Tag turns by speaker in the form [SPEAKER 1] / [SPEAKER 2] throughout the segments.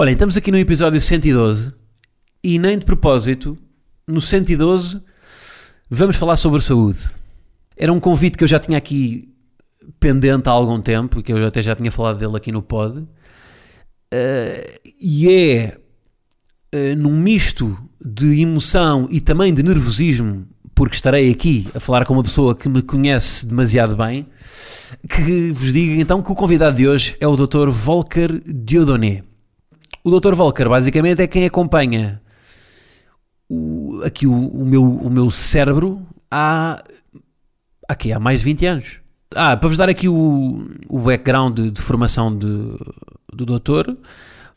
[SPEAKER 1] Olhem, estamos aqui no episódio 112 e nem de propósito, no 112 vamos falar sobre saúde. Era um convite que eu já tinha aqui pendente há algum tempo, que eu até já tinha falado dele aqui no pod, uh, e é uh, num misto de emoção e também de nervosismo, porque estarei aqui a falar com uma pessoa que me conhece demasiado bem, que vos digo então que o convidado de hoje é o Dr. Volker Dieudonné. O Dr. Volker basicamente é quem acompanha o, aqui o, o, meu, o meu cérebro há, aqui, há mais de 20 anos. Ah, para vos dar aqui o, o background de, de formação de, do doutor,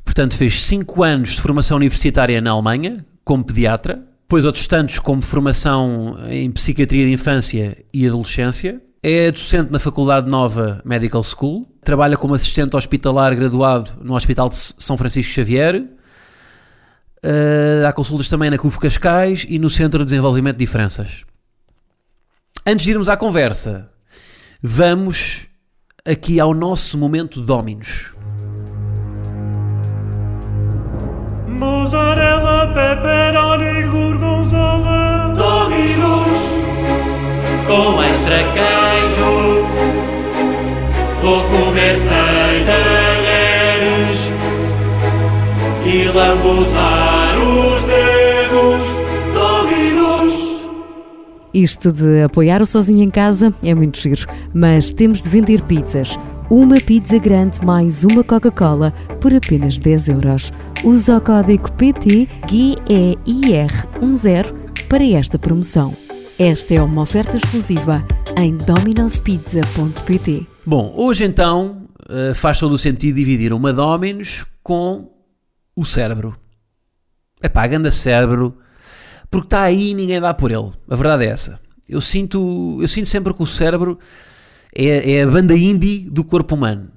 [SPEAKER 1] portanto fez 5 anos de formação universitária na Alemanha, como pediatra, depois outros tantos como formação em psiquiatria de infância e adolescência, é docente na Faculdade Nova Medical School, trabalha como assistente hospitalar graduado no Hospital de São Francisco Xavier, uh, há consultas também na CUF Cascais e no Centro de Desenvolvimento de Diferenças. Antes de irmos à conversa, vamos aqui ao nosso momento Dominos.
[SPEAKER 2] Mozzarella, pepperoni, gorgonzola, Domino's com Vou comer sem talheres e lambuzar os dedos. Domino's.
[SPEAKER 3] Isto de apoiar o sozinho em casa é muito giro, mas temos de vender pizzas. Uma pizza grande mais uma Coca-Cola por apenas 10 euros. Usa o código PT GEIR10 para esta promoção. Esta é uma oferta exclusiva em dominospizza.pt.
[SPEAKER 1] Bom, hoje então uh, faz todo o sentido dividir uma Dominos com o cérebro. É pá, ganda cérebro, porque está aí e ninguém dá por ele. A verdade é essa. Eu sinto, eu sinto sempre que o cérebro é, é a banda indie do corpo humano.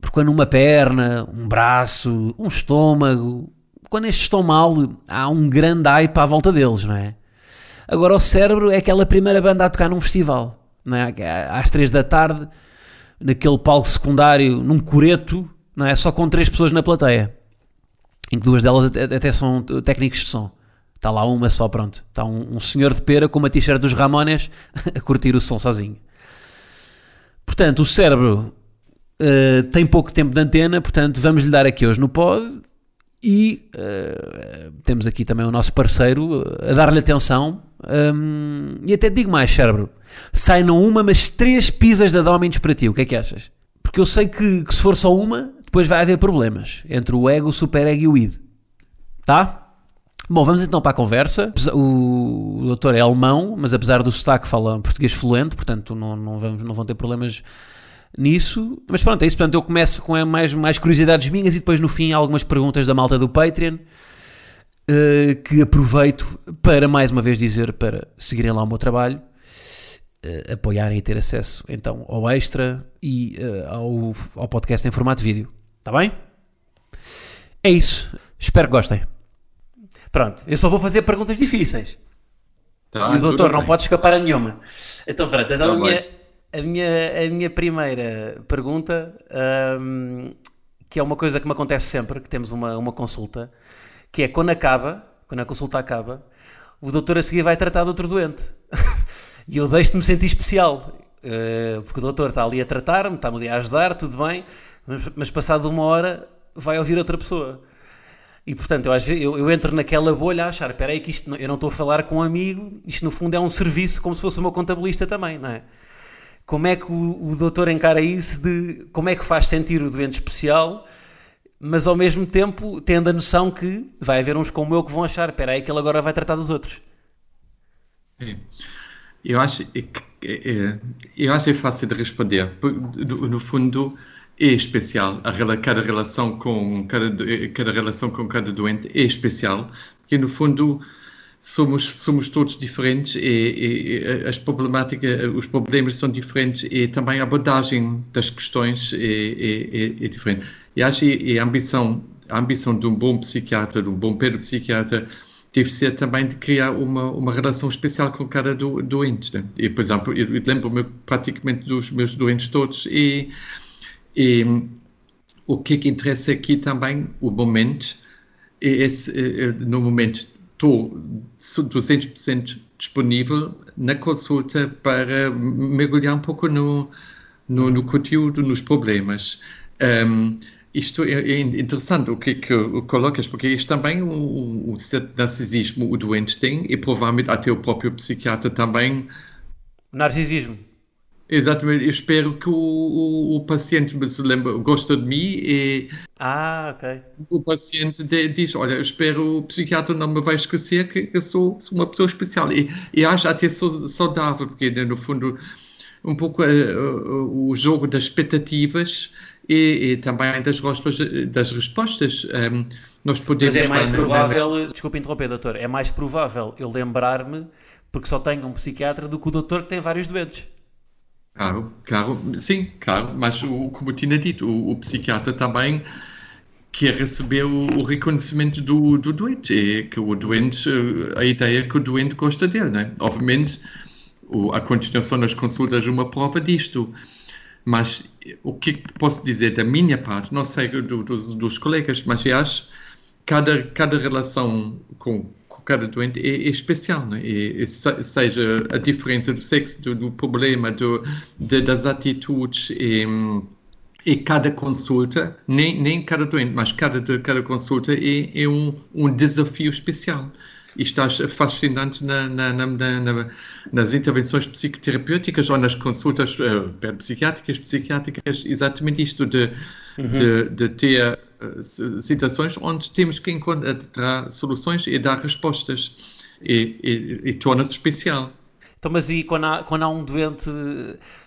[SPEAKER 1] Porque quando uma perna, um braço, um estômago, quando estes estão mal, há um grande hype à volta deles, não é? Agora o cérebro é aquela primeira banda a tocar num festival, não é? às três da tarde, naquele palco secundário, num coreto, não é? Só com três pessoas na plateia, em que duas delas até são técnicos de som. Está lá uma só, pronto. Está um, um senhor de pera com uma t-shirt dos Ramones a curtir o som sozinho. Portanto, o cérebro uh, tem pouco tempo de antena, portanto, vamos lhe dar aqui hoje no pod e uh, temos aqui também o nosso parceiro a dar-lhe atenção. E até digo mais, cérebro: sai não uma, mas três pizzas da Domino's para ti. O que é que achas? Porque eu sei que, que se for só uma, depois vai haver problemas entre o ego, o super ego e o id. Tá? Bom, vamos então para a conversa. O doutor é alemão, mas apesar do sotaque fala português fluente, portanto não, não, vamos, não vão ter problemas nisso. Mas pronto, é isso. Portanto, eu começo com mais, mais curiosidades minhas e depois no fim algumas perguntas da malta do Patreon. Uh, que aproveito para mais uma vez dizer para seguirem lá o meu trabalho, uh, apoiarem e ter acesso então ao extra e uh, ao, ao podcast em formato vídeo. Está bem? É isso. Espero que gostem. Pronto, eu só vou fazer perguntas difíceis.
[SPEAKER 4] Tá,
[SPEAKER 1] e o doutor não
[SPEAKER 4] bem.
[SPEAKER 1] pode escapar a nenhuma. Então, pronto, então
[SPEAKER 4] Tá
[SPEAKER 1] a, minha, a, minha, a minha primeira pergunta, hum, que é uma coisa que me acontece sempre, que temos uma, uma consulta, que é quando acaba, quando a consulta acaba, o doutor a seguir vai tratar de outro doente. e eu deixo-me sentir especial. eh, porque o doutor está ali a tratar-me, está-me ali a ajudar, tudo bem, mas, mas passado uma hora vai ouvir outra pessoa. E portanto, eu, eu, eu entro naquela bolha a achar: espera aí, que isto eu não estou a falar com um amigo, isto no fundo é um serviço, como se fosse meu contabilista também, não é? Como é que o, o doutor encara isso de como é que faz sentir o doente especial, mas ao mesmo tempo tendo a noção que vai haver uns como eu que vão achar: espera aí, que ele agora vai tratar dos outros.
[SPEAKER 4] É. Eu acho que é, eu acho é fácil de responder. No, no fundo, é especial. Cada relação com cada, eh, cada relação com cada doente é especial, porque no fundo somos somos todos diferentes e, e- e as problemáticas, os problemas são diferentes e também a abordagem das questões é, é- é- é diferente. E acho que a ambição a ambição de um bom psiquiatra, de um bom pedopsiquiatra deve ser também de criar uma, uma relação especial com cada do, doente. Né? E, por exemplo, eu, eu lembro-me praticamente dos meus doentes todos e, e o que, é que interessa aqui também, o momento, é esse, no momento estou 200% disponível na consulta para mergulhar um pouco no, no, no conteúdo, nos problemas. Um, isto é, é interessante o que, que colocas, porque isto também o, o, o certo narcisismo o doente tem e provavelmente até o próprio psiquiatra também
[SPEAKER 1] Narcisismo.
[SPEAKER 4] Exatamente, eu espero que o, o, o paciente me se gosta de mim e
[SPEAKER 1] Ah, ok.
[SPEAKER 4] o paciente de- diz, olha, eu espero o psiquiatra não me vai esquecer que eu sou, sou uma pessoa especial. E, e acho até sau- saudável, porque né, no fundo um pouco eh, o o jogo das expectativas e, e também das, respostas- das respostas. Ehm, nós podemos...
[SPEAKER 1] Mas é mais provável, desculpe interromper, doutor, é mais provável eu lembrar-me, porque só tenho um psiquiatra, do que o doutor que tem vários doentes.
[SPEAKER 4] Claro, claro, sim, claro, mas o, como eu tinha dito, o, o psiquiatra também quer receber o, o reconhecimento do, do doente, é que o doente, eh, a ideia é que o doente gosta dele, né? Obviamente, o, a continuação das consultas é uma prova disto, mas o que posso dizer da minha parte, não sei do- dos, dos colegas, mas eu acho cada, cada relação com, com cada doente é, é especial, né? E, e se- seja a diferença do sexo, do, do problema, do, de- das atitudes e, e cada consulta, nem, nem cada doente, mas cada, cada consulta é, é um, um desafio especial. Isto acho fascinante na, na, na, na- na- nas intervenções psicoterapêuticas ou nas consultas uh, psiquiátricas, psiquiátricas, exatamente isto de, de, de ter uh, si- situações onde temos que encontrar soluções e dar respostas. E, e- e torna-se especial.
[SPEAKER 1] Então, mas e quando há, quando há um doente,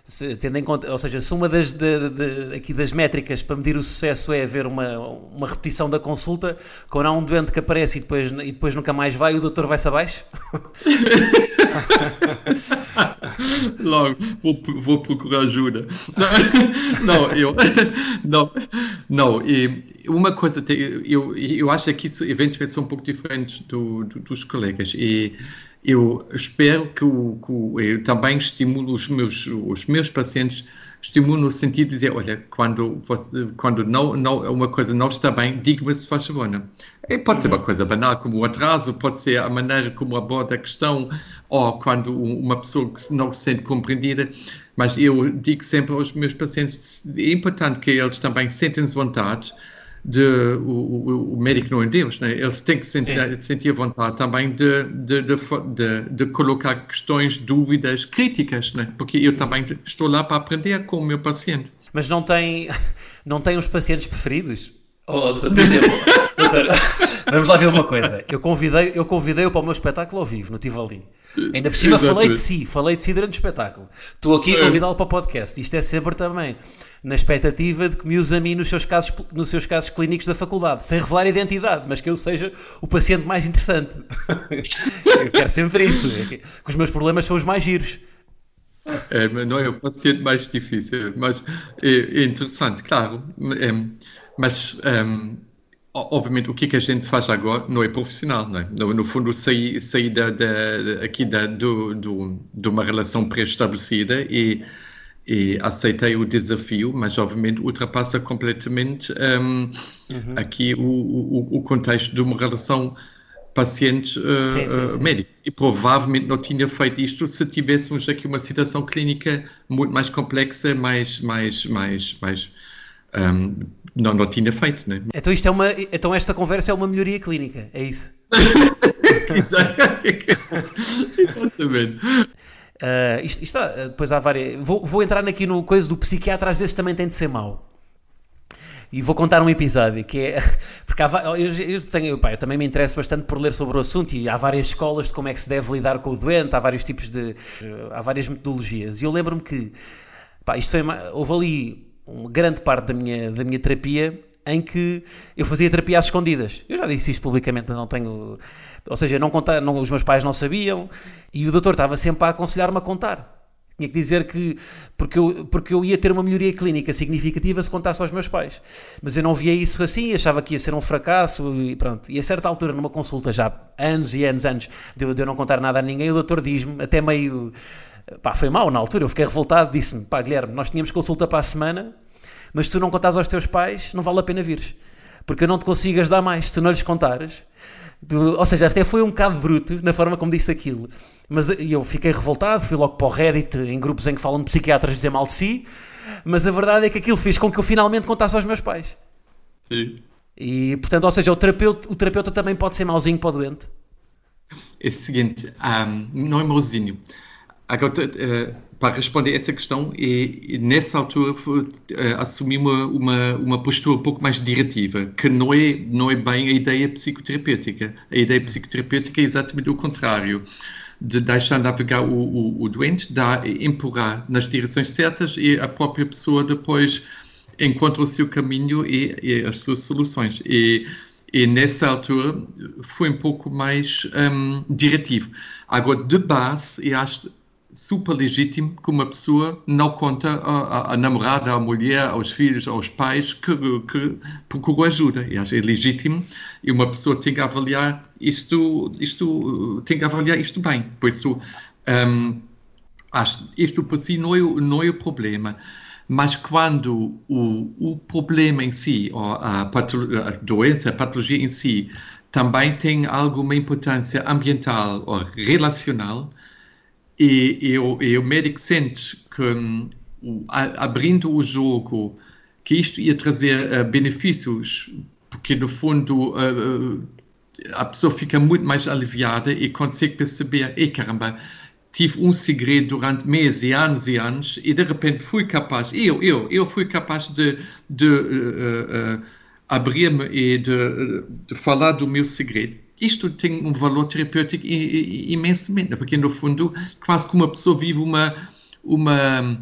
[SPEAKER 1] se- tendo em conta, ou seja, se uma das, de- de- aqui das métricas para medir o sucesso é haver uma, uma repetição da consulta, quando há um doente que aparece e depois, e depois nunca mais vai, o doutor vai-se abaixo?
[SPEAKER 4] Logo, vou, vou procurar ajuda. Não, eu. Não, não. E uma coisa, eu, eu acho que isso eventualmente são um pouco diferentes do, do- dos colegas. E eu espero que, o, que eu também estimulo os meus, os meus pacientes. Estimulo no sentido de dizer, olha, quando, quando não, não, uma coisa não está bem, diga-me se faz favor. Não? E pode ser uma coisa banal, como o atraso, pode ser a maneira como aborda a questão, ou quando um- uma pessoa que não se sente compreendida. Mas eu digo sempre aos meus pacientes, é importante que eles também sentem-se vontade de o, o, o médico não é Deus, né? eles têm que sentir, sentir vontade também de, de, de, de, de colocar questões, dúvidas, críticas, né? porque eu também estou lá para aprender com o meu paciente.
[SPEAKER 1] Mas não tem, não tem uns pacientes preferidos? Oh, doutor, por exemplo, doutor, vamos lá ver uma coisa. Eu convidei, eu convidei-o para o meu espetáculo ao vivo, no Tivoli. Ainda por cima falei de si, falei de si durante o espetáculo. Estou aqui a convidá-lo para o podcast. Isto é sempre também na expectativa de que me use a mim nos seus casos, nos seus casos clínicos da faculdade, sem revelar a identidade, mas que eu seja o paciente mais interessante. Eu quero sempre isso. é que os meus problemas são os mais giros.
[SPEAKER 4] É, não é o paciente mais difícil, mas é, é interessante, claro. É, mas, o- obviamente, o que, é que a gente faz agora não é profissional, não é? No, no fundo, sair, sair da, da- aqui da, do, do, de uma relação pré-estabelecida e, e aceitei o desafio, mas, obviamente, ultrapassa completamente um, aqui o, o, o contexto de uma relação paciente uh,
[SPEAKER 1] Sim, sim,
[SPEAKER 4] uh. E provavelmente não tinha feito isto se tivéssemos aqui uma situação clínica muito mais complexa, mais, mais, mais, mais um, não, não tinha feito, né?
[SPEAKER 1] Então, isto é uma, então esta conversa é uma melhoria clínica, é isso?
[SPEAKER 4] Exatamente.
[SPEAKER 1] Uh, isto, isto há, uh, depois há várias. Vou, vou entrar aqui no coisa do psiquiatra, às vezes também tem de ser mau. E vou contar um episódio que é. Porque há, eu, eu tenho, pá, eu também me interesso bastante por ler sobre o assunto e há várias escolas de como é que se deve lidar com o doente, há vários tipos de. há várias metodologias. E eu lembro-me que. Pá, isto foi. Houve ali uma grande parte da minha, da minha terapia em que eu fazia terapia às escondidas. Eu já disse isto publicamente, não tenho. Ou seja, não contar, não, os meus pais não sabiam e o doutor estava sempre a aconselhar-me a contar. Tinha que dizer que. Porque eu, porque eu ia ter uma melhoria clínica significativa se contasse aos meus pais. Mas eu não via isso assim, achava que ia ser um fracasso e pronto. E a certa altura, numa consulta, já anos e anos, anos, de eu, de eu não contar nada a ninguém, o doutor diz-me, até meio. Pá, foi mal na altura, eu fiquei revoltado, disse-me: pá, Guilherme, nós tínhamos consulta para a semana, mas se tu não contares aos teus pais, não vale a pena vires. Porque eu não te consigo ajudar mais se tu não lhes contares. Do, ou seja, até foi um bocado bruto na forma como disse aquilo. Mas eu fiquei revoltado, fui logo para o Reddit, em grupos em que falam de psiquiatras dizer mal de si. Mas a verdade é que aquilo fez com que eu finalmente contasse aos meus pais.
[SPEAKER 4] Sim.
[SPEAKER 1] E portanto, ou seja, o terapeuta, o terapeuta também pode ser mauzinho para o doente.
[SPEAKER 4] É o seguinte, um, não é mauzinho. Agora, uh, para responder essa questão, e, e nessa altura uh, assumi uma, uma, uma, postura um pouco mais diretiva, que não é, não é bem a ideia psicoterapêutica. A ideia psicoterapêutica é exatamente o contrário de deixar navegar o, o, o doente, dar, empurrar nas direções certas e a própria pessoa depois encontra o seu caminho e, e as suas soluções. E, e, nessa altura foi um pouco mais um, diretivo. Agora, de base, eu acho super legítimo que uma pessoa não conta a, namorada, à mulher, aos filhos, aos pais que, que procurou ajuda. E acho é legítimo e uma pessoa tem que avaliar isto, isto tem que avaliar isto bem. Por isso, um, acho isto por si não é, não é o problema. Mas quando o, o problema em si, ou a, a doença, a patologia em si, também tem alguma importância ambiental ou relacional, e, e, o, e o sente que, um, abrindo o jogo, que isto ia trazer uh, benefícios, porque no fundo uh, a pessoa fica muito mais aliviada e consegue perceber, e caramba, tive um segredo durante meses e anos e anos e de repente fui capaz, eu, eu, eu fui capaz de, de uh, abrir-me e de, de, falar do meu segredo isto tem um valor terapêutico imensamente, porque no fundo quase que uma pessoa vive uma uma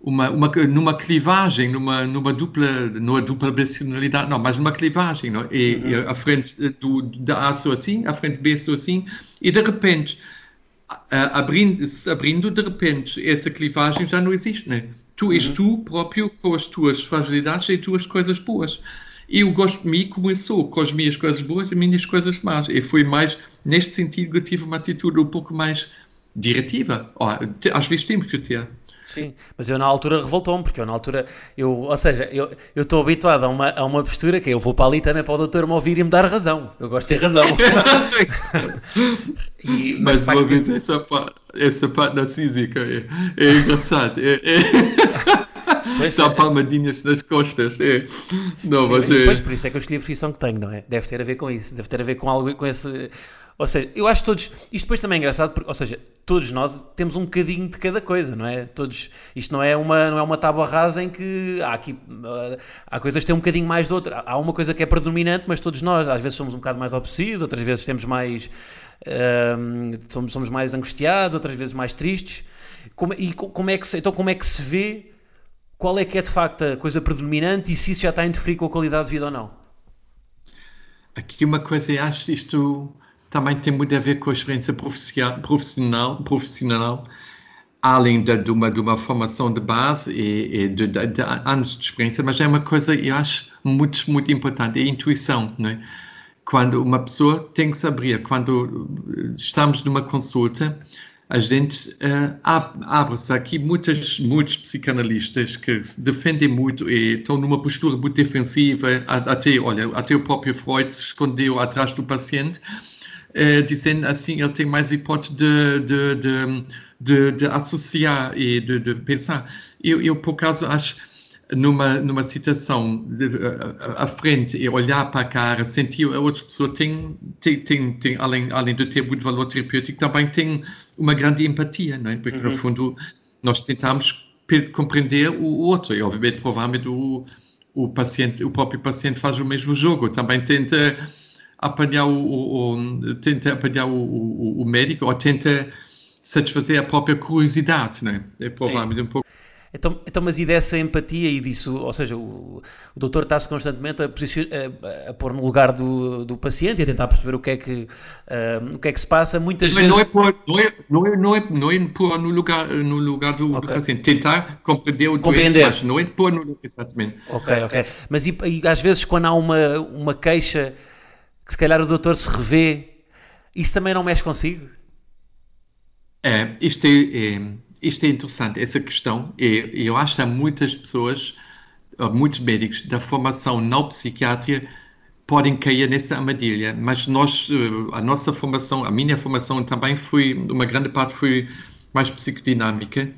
[SPEAKER 4] uma, uma numa clivagem, numa numa dupla, numa dupla personalidade, não, mas numa clivagem, não? E, uhum. e a frente do da A sou assim, a frente B sou assim, e de repente abrindo, abrindo de repente essa clivagem já não existe, né? Tu és uhum. tu próprio com as tuas fragilidades e as tuas coisas boas. Eu gosto de mim sou, com as minhas coisas boas e as minhas coisas más. E foi mais, neste sentido, que eu tive uma atitude um pouco mais diretiva. Às vezes temos que ter.
[SPEAKER 1] Sim, mas eu na altura revoltou-me, porque eu na altura, eu, ou seja, eu estou habituado a uma, a uma postura que eu vou para ali também para o doutor me ouvir e me dar razão. Eu gosto de ter razão.
[SPEAKER 4] e, mas, mas uma vez essa, parte, essa parte narcísica é, é engraçado. É, é... Pois, Dá palmadinhas nas costas. É.
[SPEAKER 1] Não, Sim, mas é... Pois, por isso é que eu escolhi a profissão que tenho, não é? Deve ter a ver com isso, deve ter a ver com algo com esse. Ou seja, eu acho que todos. Isto depois também é engraçado, porque, ou seja, todos nós temos um bocadinho de cada coisa, não é? Todos. Isto não é uma, não é uma tábua rasa em que há aqui. Há coisas que têm um bocadinho mais de outra. Há uma coisa que é predominante, mas todos nós, às vezes, somos um bocado mais obsessivos, outras vezes temos mais. Um, somos, somos mais angustiados, outras vezes mais tristes. Como, e como é que se, então, como é que se vê qual é que é de facto a coisa predominante e se isso já está a interferir com a qualidade de vida ou não?
[SPEAKER 4] Aqui uma coisa, eu acho isto também tem muito a ver com a experiência profissional, profissional além de, de, uma, de uma formação de base e, e de, de, de, anos de experiência, mas é uma coisa, eu acho, muito, muito importante, é a intuição, é? Quando uma pessoa tem que saber, quando estamos numa consulta, a gente uh, abre-se aqui muitas, muitos psicanalistas que se defendem muito e estão numa postura muito defensiva, até, olha, até o próprio Freud se escondeu atrás do paciente, uh, dizendo assim, ele tem mais hipótese de, de, de, de, associar e de, pensar. Eu, eu, por acaso, acho numa, numa citação à frente e olhar para a cara, sentir a outra pessoa tem, tem, tem, tem além, além de ter muito valor terapêutico, também tem uma grande empatia, não é? Porque, uhum. no fundo, nós tentamos compreender o outro e, obviamente, provavelmente o, o paciente, o próprio paciente faz o mesmo jogo, também tenta apanhar o, o, o tenta apanhar o, o, médico ou tenta satisfazer a própria curiosidade, não é? É provavelmente Sim. um pouco
[SPEAKER 1] Então, então, mas e dessa empatia e disso, ou seja, o, o doutor está-se constantemente a, a, a, pôr no lugar do, do paciente e a tentar perceber o que é que, uh, o que, é que se passa, muitas
[SPEAKER 4] mas
[SPEAKER 1] vezes...
[SPEAKER 4] Não é, pôr, não, é, não, é, não, é, não é pôr no lugar, no lugar do, okay. do paciente, tentar compreender o compreender. doente, mas não é pôr no lugar, exatamente.
[SPEAKER 1] Ok, ok. Mas e, e às vezes quando há uma, uma queixa que se calhar o doutor se revê, isso também não mexe consigo?
[SPEAKER 4] É, isto é, é, isto é interessante, essa questão. E eu acho que há muitas pessoas, muitos médicos da formação não psiquiátrica podem cair nessa armadilha, mas nós, eh, a nossa formação, a minha formação também foi, uma grande parte foi mais psicodinâmica.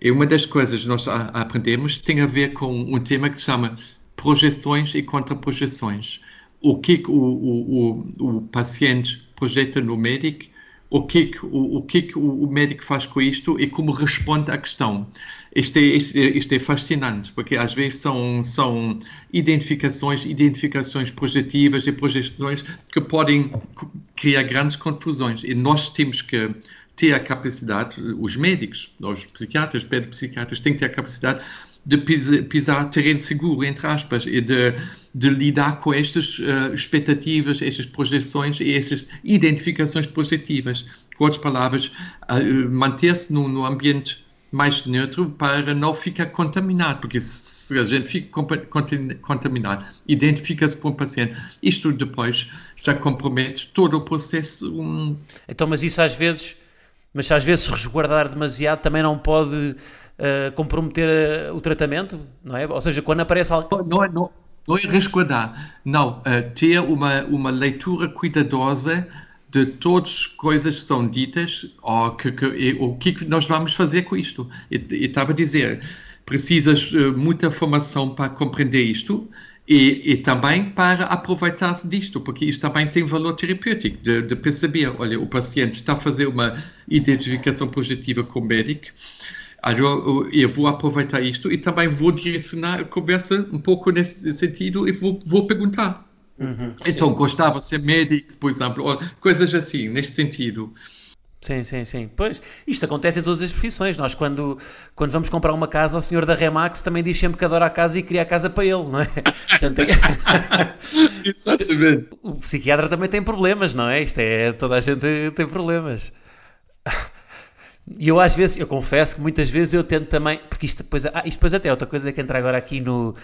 [SPEAKER 4] E uma das coisas que nós aprendemos tem a ver com um tema que se chama projeções e contraprojeções. O que o, o, o, o paciente projeta no médico o que, o, o que o médico faz com isto e como responde à questão. Isto é, isto, é, isto é, fascinante, porque às vezes são, são identificações, identificações projetivas e projeções que podem criar grandes confusões. E nós temos que ter a capacidade, os médicos, os psiquiatras, pedopsiquiatras, têm que ter a capacidade de pisar, pisar terreno seguro, entre aspas, e de de lidar com estas uh, expectativas, estas projeções e essas identificações positivas. Com outras palavras, uh, manter-se no, no, ambiente mais neutro para não ficar contaminado, porque se a gente fica contaminado, identifica-se com o paciente, isto depois já compromete todo o processo. Um...
[SPEAKER 1] Então, mas isso às vezes, mas às vezes resguardar demasiado também não pode uh, comprometer o tratamento, não é? Ou seja, quando aparece algo...
[SPEAKER 4] Não, não, não é resguardar, não, uh, ter uma, uma leitura cuidadosa de todas as coisas que são ditas ou que, que, e, o que nós vamos fazer com isto. E, estava a dizer, precisas uh, muita formação para compreender isto e, e também para aproveitar-se disto, porque isto também tem valor terapêutico, de, de, perceber, olha, o paciente está a fazer uma identificação positiva com o médico, eu, eu vou aproveitar isto e também vou direcionar a conversa um pouco nesse sentido e vou, vou perguntar. Uhum. Então, gostava de ser médico, por exemplo, ou coisas assim, neste sentido.
[SPEAKER 1] Sim, sim, sim. Pois, isto acontece em todas as profissões. Nós, quando, quando vamos comprar uma casa, o senhor da Remax também diz sempre que adora a casa e cria a casa para ele, não é? Portanto, é...
[SPEAKER 4] Exatamente.
[SPEAKER 1] O psiquiatra também tem problemas, não é? Isto é, toda a gente tem problemas. E eu às vezes, eu confesso que muitas vezes eu tento também, porque isto depois, ah, isto depois até é outra coisa que entra agora aqui no,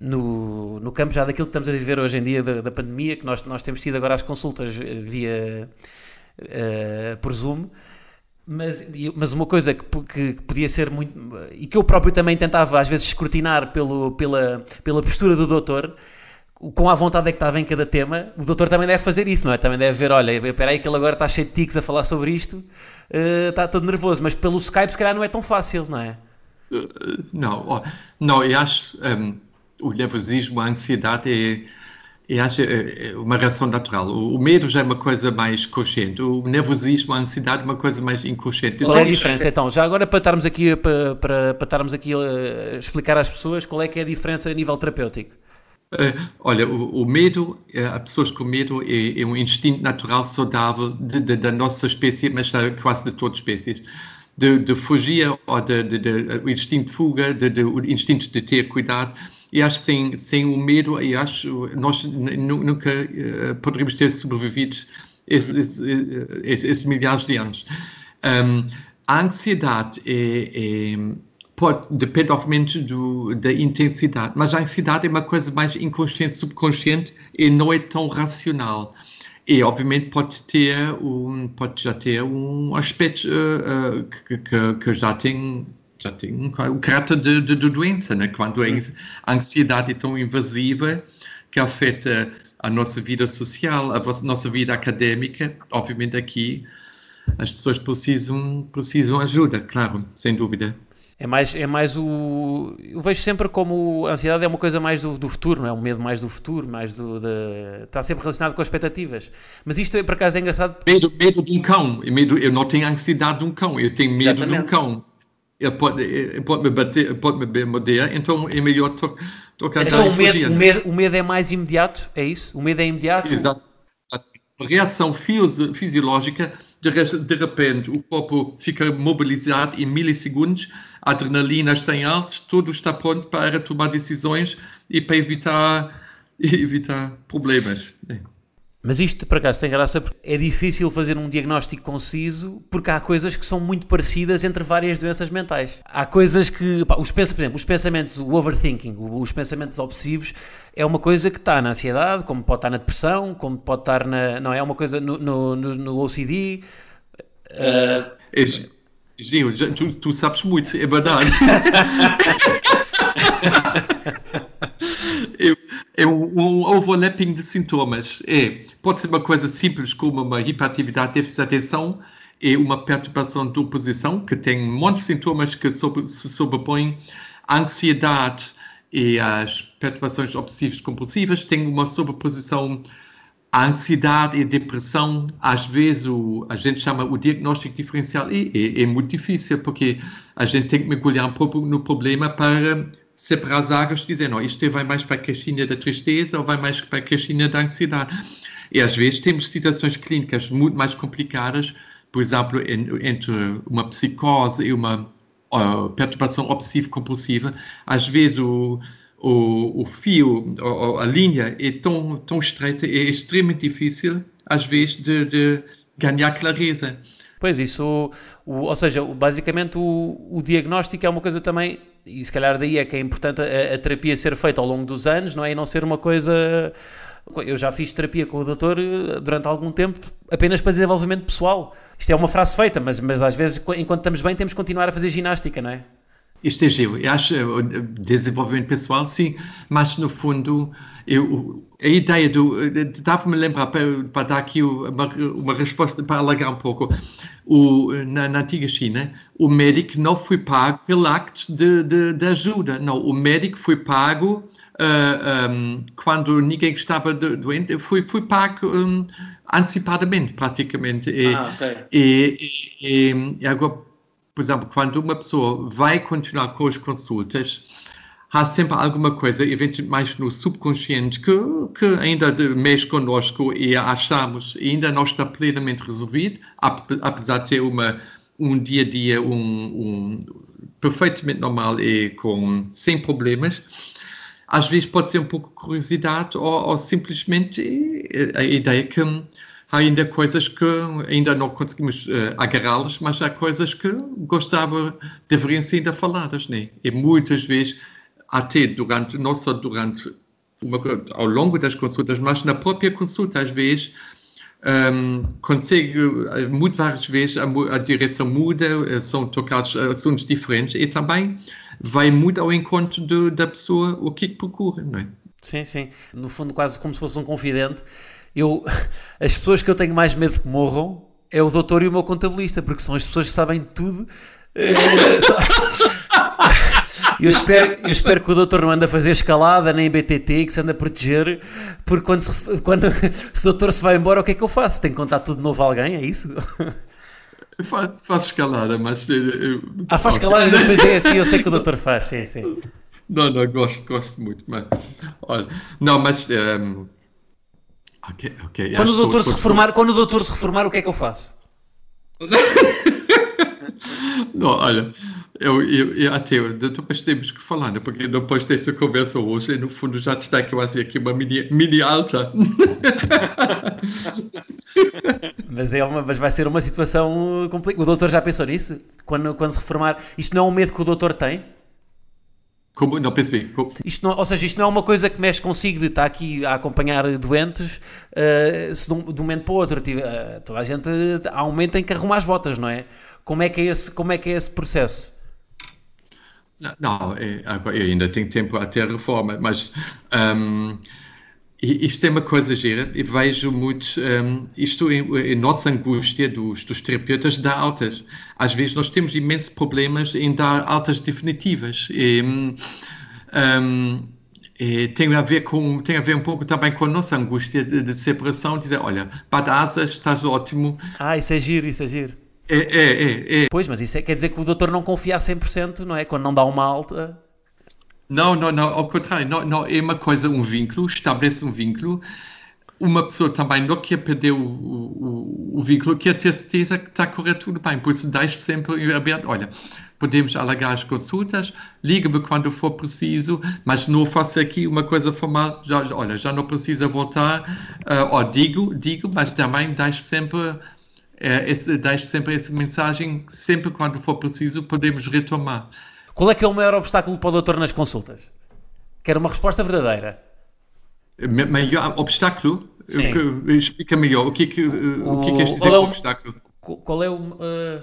[SPEAKER 1] no, no campo já daquilo que estamos a viver hoje em dia da, da pandemia, que nós, nós temos tido agora as consultas eh, via uh, por Zoom, mas, mas uma coisa que, que, que, podia ser muito. e que eu próprio também tentava às vezes escrutinar pelo, pela, pela postura do doutor, com a vontade é que estava em cada tema, o doutor também deve fazer isso, não é? Também deve ver, olha, espera aí que ele agora está cheio de tics a falar sobre isto, está todo nervoso, mas pelo Skype se calhar não é tão fácil, não é?
[SPEAKER 4] Uh, não, não, eu acho um, o nervosismo, a ansiedade é, eu acho, é, uma reação natural. O, o, medo já é uma coisa mais consciente, o nervosismo, a ansiedade é uma coisa mais inconsciente.
[SPEAKER 1] Qual é a diferença então? Já agora para estarmos aqui, para, para, para estarmos aqui a explicar às pessoas qual é que é a diferença a nível terapêutico?
[SPEAKER 4] Uh, olha, o, o medo, uh, pessoas com medo é, é, um instinto natural saudável de, de, da nossa espécie, mas quase de todas as espécies. De, de fugir, ou de, o instinto de fuga, o instinto de ter cuidado. E acho que sem, sem o medo, e acho nós nunca uh, poderíamos ter sobrevivido esses, esses, esses, milhares de anos. Um, a ansiedade é, é pode, depende obviamente do, da intensidade, mas a ansiedade é uma coisa mais inconsciente, subconsciente e não é tão racional. E obviamente pode ter um, pode já ter um aspecto uh, uh, que, que, que, já tem já tem um, um caráter de, de, de, doença, né? quando a ansiedade é tão invasiva que afeta a nossa vida social, a nossa vida académica, obviamente aqui as pessoas precisam precisam ajuda, claro, sem dúvida.
[SPEAKER 1] É mais, é mais o. Eu vejo sempre como a ansiedade é uma coisa mais do, do futuro, não é? Um medo mais do futuro, mais do. De, está sempre relacionado com as expectativas. Mas isto, por acaso, é engraçado.
[SPEAKER 4] Medo, medo de um cão. Medo, eu não tenho ansiedade de um cão, eu tenho medo Exatamente. de um cão. Ele pode, ele pode me bater, pode me morder, então é melhor to, tocar
[SPEAKER 1] Então o medo, o, medo, o medo é mais imediato, é isso? O medo é imediato?
[SPEAKER 4] Exato. A reação fisiológica de, re- de repente o corpo fica mobilizado em milissegundos, a adrenalina está em alto, tudo está pronto para tomar decisões e para evitar, evitar problemas. É.
[SPEAKER 1] Mas isto, por acaso, tem graça porque é difícil fazer um diagnóstico conciso porque há coisas que são muito parecidas entre várias doenças mentais. Há coisas que, pá, os, pensa- por exemplo, os pensamentos, o overthinking, os pensamentos obsessivos, é uma coisa que está na ansiedade, como pode estar na depressão, como pode estar na. Não é uma coisa no, no, no- OCD.
[SPEAKER 4] É, Gil, tu, tu sabes muito, é verdade. é, é um, overlapping de sintomas. É, pode ser uma coisa simples como uma hiperatividade, déficit de atenção, é uma perturbação de oposição, que tem um monte de sintomas que sobre- se sobrepõem. Ansiedade e as perturbações obsessivas compulsivas têm uma sobreposição a ansiedade e depressão, às vezes o, a gente chama o diagnóstico diferencial e é, é muito difícil porque a gente tem que mergulhar um pouco no problema para separar as águas, dizer, não, isto vai mais para a caixinha da tristeza ou vai mais para a caixinha da ansiedade. E às vezes temos situações clínicas muito mais complicadas, por exemplo, en- entre uma psicose e uma uh, perturbação obsessiva-compulsiva, às vezes o, o, o fio, o- a linha é tão, tão estreita, é extremamente difícil, às vezes, de, de ganhar clareza.
[SPEAKER 1] Pois, isso, o- ou seja, basicamente o, o diagnóstico é uma coisa também, e se calhar daí é que é importante a, a terapia ser feita ao longo dos anos, não é? E não ser uma coisa. Eu já fiz terapia com o doutor eh, durante algum tempo apenas para desenvolvimento pessoal. Isto é uma frase feita, mas, mas às vezes, enquanto estamos bem, temos que continuar a fazer ginástica, não é?
[SPEAKER 4] Isto é giro. Eu acho uh, desenvolvimento pessoal, sim, mas no fundo, eu, a ideia do. Dava-me lembrar, para, para dar aqui uma, uma resposta, para alargar um pouco. O, na, na antiga China, o médico não foi pago pelo acto de, de, de ajuda. Não, o médico foi pago. uh, um, quando ninguém estava do- doente, foi, foi pago um, antecipadamente, praticamente. E,
[SPEAKER 1] Ah, ok.
[SPEAKER 4] e, e, e agora, por exemplo, quando uma pessoa vai continuar com as consultas, há sempre alguma coisa, eventualmente mais no subconsciente, que, que ainda mexe connosco e achamos ainda não está plenamente resolvido, ap- apesar de ter uma, um dia a dia um, um, perfeitamente normal e com, sem problemas. Às vezes pode ser um pouco curiosidade ou, ou simplesmente eh, a ideia que há ainda coisas que ainda não conseguimos eh, agarrá-las, mas há coisas que gostava, deveriam ser ainda faladas, né? E muitas vezes, até durante, não só durante, uma, ao longo das consultas, mas na própria consulta, às vezes, um, consegue, eh, muito várias vezes, a, a direção muda, eh, são tocados assuntos diferentes e também vai muito ao encontro do- da pessoa o que procura, não é?
[SPEAKER 1] Sim, sim. No fundo, quase como se fosse um confidente. Eu, as pessoas que eu tenho mais medo que morram é o doutor e o meu contabilista, porque são as pessoas que sabem tudo. Eu espero, eu espero que o doutor não ande a fazer escalada nem BTT que se ande a proteger, porque quando, se, quando se o doutor se vai embora, o que é que eu faço? Tenho que contar tudo de novo a alguém? É isso?
[SPEAKER 4] Fa- faço escalada, mas. eh, eu-
[SPEAKER 1] Ah, faz escalada, depois é assim, eu sei que o doutor faz, sim, sim.
[SPEAKER 4] Não, não, gosto, gosto muito, mas. Olha, não, mas. ehm,
[SPEAKER 1] Quando o doutor se reformar, quando o doutor se reformar, o que é que eu faço?
[SPEAKER 4] Não, olha, eu, eu, eu até depois temos que falar, né? porque depois desta conversa hoje, no fundo já está quase aqui uma mini, mini alta.
[SPEAKER 1] Mas, é uma, mas vai ser uma situação complicada. O doutor já pensou nisso? Quando, quando se reformar, isto não é um medo que o doutor tem?
[SPEAKER 4] Como, não percebi. Como-
[SPEAKER 1] Isto não, ou seja, isto não é uma coisa que mexe consigo de estar aqui a acompanhar doentes eh, se de um, de um momento para o outro. tive- eh, toda a gente, há um momento em que arruma as botas, não é? Como é que é esse, como é, que é esse processo?
[SPEAKER 4] Não, Não, é, ainda tenho tempo até a reforma, mas i- isto é uma coisa gira e vejo muito hum, isto em, em nossa angústia dos, dos terapeutas dar altas. Às vezes nós temos imensos problemas em dar altas definitivas. E, hum, hum, e tem a ver com tem a ver um pouco também com a nossa angústia de, de separação, dizer, olha, Badasa, estás ótimo.
[SPEAKER 1] Ah, isso é giro, isso é giro.
[SPEAKER 4] É, é, é, é.
[SPEAKER 1] Pois, mas isso é, quer dizer que o doutor não confia a 100%, não é? Quando não dá uma alta.
[SPEAKER 4] Não, não, não, ao contrário, não, não, é uma coisa, um vínculo, estabelece um vínculo uma pessoa também não quer perder o, o, o vínculo, quer ter certeza que está correto tudo bem. Por isso, deixe sempre aberto. Olha, podemos alargar as consultas, liga-me quando for preciso, mas não faça aqui uma coisa formal. Já, olha, já não precisa voltar. Uh, digo, digo, mas também deixe sempre. Uh, esse, deixe sempre essa mensagem, sempre quando for preciso, podemos retomar.
[SPEAKER 1] Qual é que é o maior obstáculo para o doutor nas consultas? Quero uma resposta verdadeira.
[SPEAKER 4] Maior obstáculo? Sim. Explica melhor. O que é que, o, que, é que este
[SPEAKER 1] qual é
[SPEAKER 4] o, obstáculo?
[SPEAKER 1] Qual é o. Uh,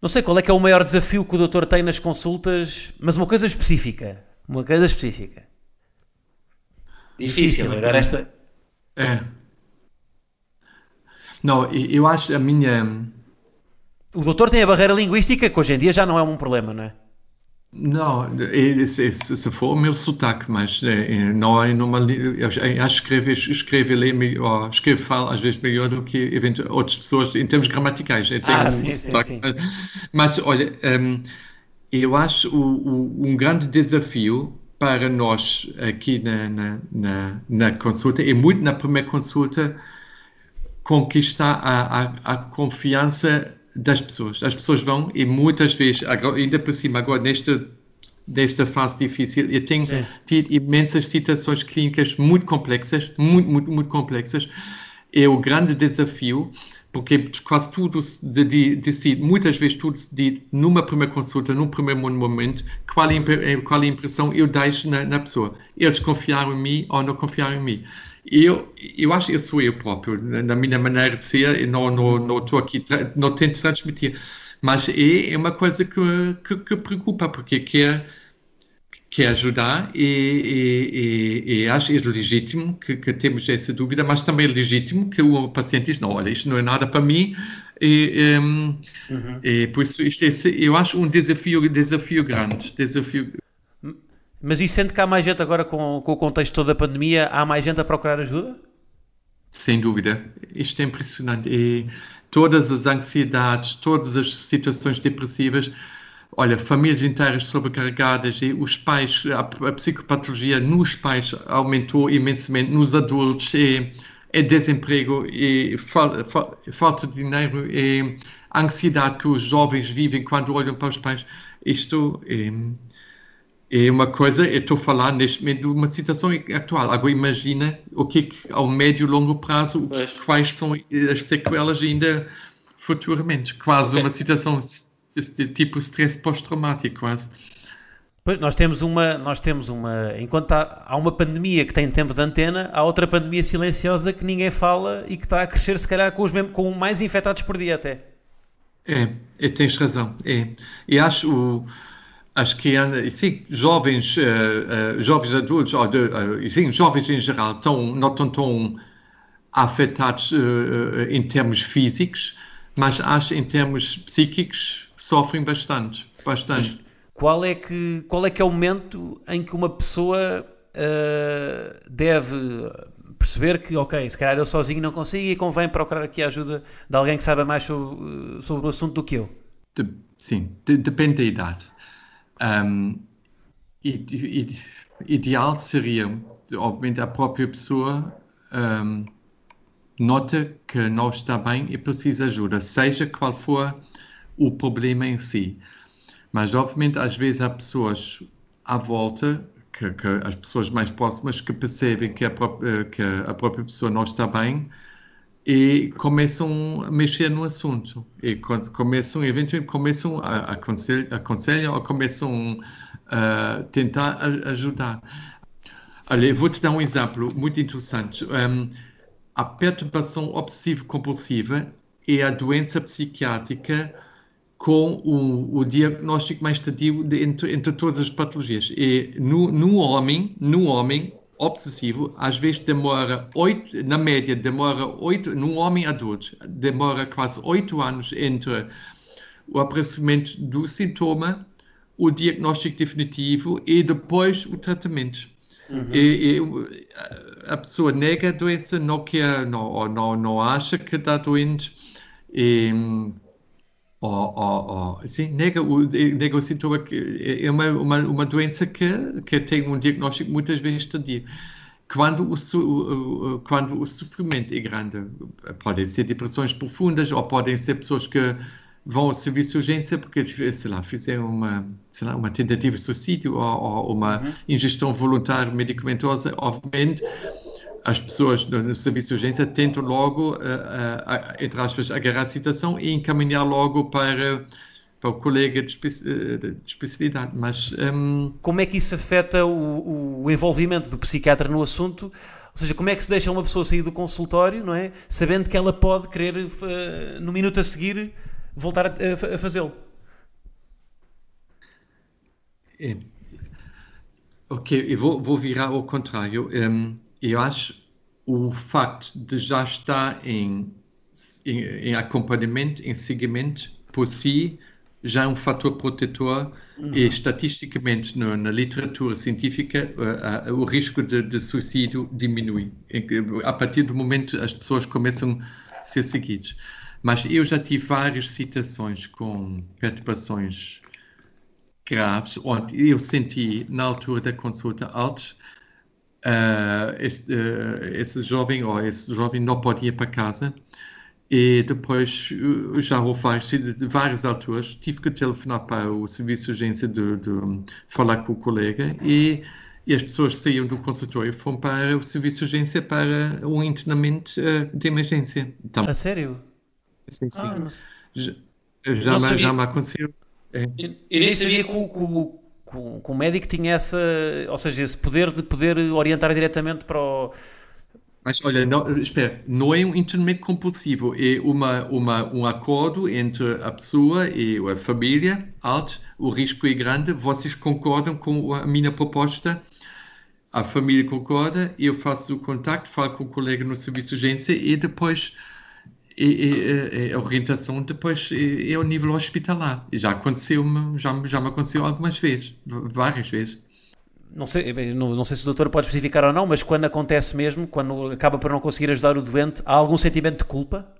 [SPEAKER 1] não sei qual é que é o maior desafio que o doutor tem nas consultas, mas uma coisa específica. Uma coisa específica.
[SPEAKER 5] Difícil, Difícil agora esta.
[SPEAKER 4] É. Não, eu acho a minha.
[SPEAKER 1] O doutor tem a barreira linguística, que hoje em dia já não é um problema, não é?
[SPEAKER 4] Não, se, se for o meu sotaque, mas é, não é. Eu acho que escrever, escrever, ler, ou escrever, fala às vezes melhor do que outras pessoas em termos gramaticais. Eu
[SPEAKER 1] ah, um sim, sotaque, sim,
[SPEAKER 4] sim. Mas, olha, um, eu acho o, o, um grande desafio para nós aqui na, na, na, na, consulta, e muito na primeira consulta, conquistar a, a, a confiança das pessoas. As pessoas vão e muitas vezes, agora, ainda por cima, agora nesta, nesta fase difícil, eu tenho Sim. tido imensas situações clínicas muito complexas, muito, muito, muito complexas. É o grande desafio, porque quase tudo se decide, muitas vezes tudo se decide numa primeira consulta, num primeiro momento, qual é, qual é a impressão eu deixo na, na pessoa. Eles confiaram em mim ou não confiaram em mim. Eu, eu acho que sou eu próprio, na minha maneira de ser, e não estou não, não aqui, não tento transmitir. Mas é, é uma coisa que, que, que preocupa, porque quer, quer ajudar e, e, e, e acho é legítimo que, que, temos essa dúvida, mas também é legítimo que o paciente diz, não, olha, isto não é nada para mim, e, um, uhum. e por isso isto é, eu acho um desafio, desafio grande, desafio
[SPEAKER 1] mas e sente que há mais gente agora com, com o contexto todo da pandemia, há mais gente a procurar ajuda?
[SPEAKER 4] Sem dúvida. Isto é impressionante. E todas as ansiedades, todas as situações depressivas, olha, famílias inteiras sobrecarregadas e os pais, a, a psicopatologia nos pais aumentou imensamente, nos adultos, e, é desemprego, e fal, fal, falta de dinheiro, e a ansiedade que os jovens vivem quando olham para os pais. Isto é é uma coisa, eu estou a falar neste momento de uma situação atual. Agora imagina o que, que ao médio e longo prazo, quais são as sequelas ainda futuramente. Quase okay. uma situação de tipo stress pós-traumático, quase.
[SPEAKER 1] Pois, nós temos uma, nós temos uma, enquanto há, há, uma pandemia que tem tempo de antena, há outra pandemia silenciosa que ninguém fala e que está a crescer se calhar com os mesmos, com mais infectados por dia até.
[SPEAKER 4] É, é tens razão, é. E acho o Acho que sim, jovens, uh, uh, jovens adultos, ou de, uh, sim, jovens em geral, estão, não estão tão afetados em termos físicos, mas acho em termos psíquicos sofrem bastante, bastante.
[SPEAKER 1] qual é que qual é que é o momento em que uma pessoa deve perceber que, ok, se calhar eu sozinho não consigo e convém procurar aqui a ajuda de alguém que saiba mais sobre, sobre o assunto do que eu?
[SPEAKER 4] De, sim, de, depende da idade. Um, ide, ideal seria, obviamente, a própria pessoa um, nota que não está bem e precisa de ajuda, seja qual for o problema em si. Mas, obviamente, às vezes há pessoas à volta, que, que as pessoas mais próximas, que percebem que a, própria, que a própria pessoa não está bem e começam a mexer no assunto. E começam, eventualmente, começam a aconselhar ou começam a tentar ajudar. Olha, vou-te dar um exemplo muito interessante. Um, a perturbação obsessivo-compulsiva é a doença psiquiátrica com o, o diagnóstico mais tardio entre, entre todas as patologias. E no, no homem, no homem, obsessivo, às vezes demora oito, na média demora oito, num homem adulto, demora quase oito anos entre o aparecimento do sintoma, o diagnóstico definitivo e depois o tratamento. Uhum. E, e, a pessoa nega a doença, não quer, não, não, não acha que está doente. E, Oh, oh, oh. Sim, nega o, nega o sintoma que é uma, uma, uma doença que, que tem um diagnóstico muitas vezes tardio. quando o, quando o sofrimento é grande, podem ser depressões profundas ou podem ser pessoas que vão ao serviço de urgência porque, sei lá, fizeram uma, sei lá, uma tentativa de suicídio ou, ou uma uhum. ingestão voluntária medicamentosa, obviamente as pessoas no, serviço de urgência tentam logo, uh, uh, entre aspas, agarrar a situação e encaminhar logo para, para o colega de, espe eh, de especialidade. Mas, um...
[SPEAKER 1] Como é que isso afeta o, o, envolvimento do psiquiatra no assunto? Ou seja, como é que se deixa uma pessoa sair do consultório, não é? Sabendo que ela pode querer, uh, no minuto a seguir, voltar a, a, a fazê-lo?
[SPEAKER 4] É. Ok, eu vou, vou virar ao contrário. Um, eu acho o facto de já estar em, em, em acompanhamento, em seguimento, por si, já é um fator protetor uhum. e estatisticamente no, na literatura científica uh, uh, o risco de, de, suicídio diminui a partir do momento as pessoas começam a ser seguidas. Mas eu já tive várias situações com perturbações graves onde eu senti na altura da consulta altos uh, esse, uh, esse, jovem ou esse jovem não podia ir para casa e depois já houve várias, de várias alturas tive que telefonar para o serviço de urgência de, de falar com o colega e, e, as pessoas saíam do consultório e foram para o serviço de urgência para um internamento uh, de emergência.
[SPEAKER 1] Então, A sério?
[SPEAKER 4] Sim, sim. Ah, já, já, me, já me aconteceu.
[SPEAKER 1] É. Eu, eu nem sabia que o, com, com o médico tinha essa, ou seja, esse poder de poder orientar diretamente para o.
[SPEAKER 4] Mas olha, não, espera, não é um internamento compulsivo, é uma, uma, um acordo entre a pessoa e a família, alto, o risco é grande, vocês concordam com a minha proposta, a família concorda, eu faço o contacto, falo com o colega no serviço de urgência e depois a orientação depois é, ao nível hospitalar. Já aconteceu já, já me aconteceu algumas vezes, várias vezes.
[SPEAKER 1] Não sei, não, não sei se o doutor pode especificar ou não, mas quando acontece mesmo, quando acaba por não conseguir ajudar o doente, há algum sentimento de culpa?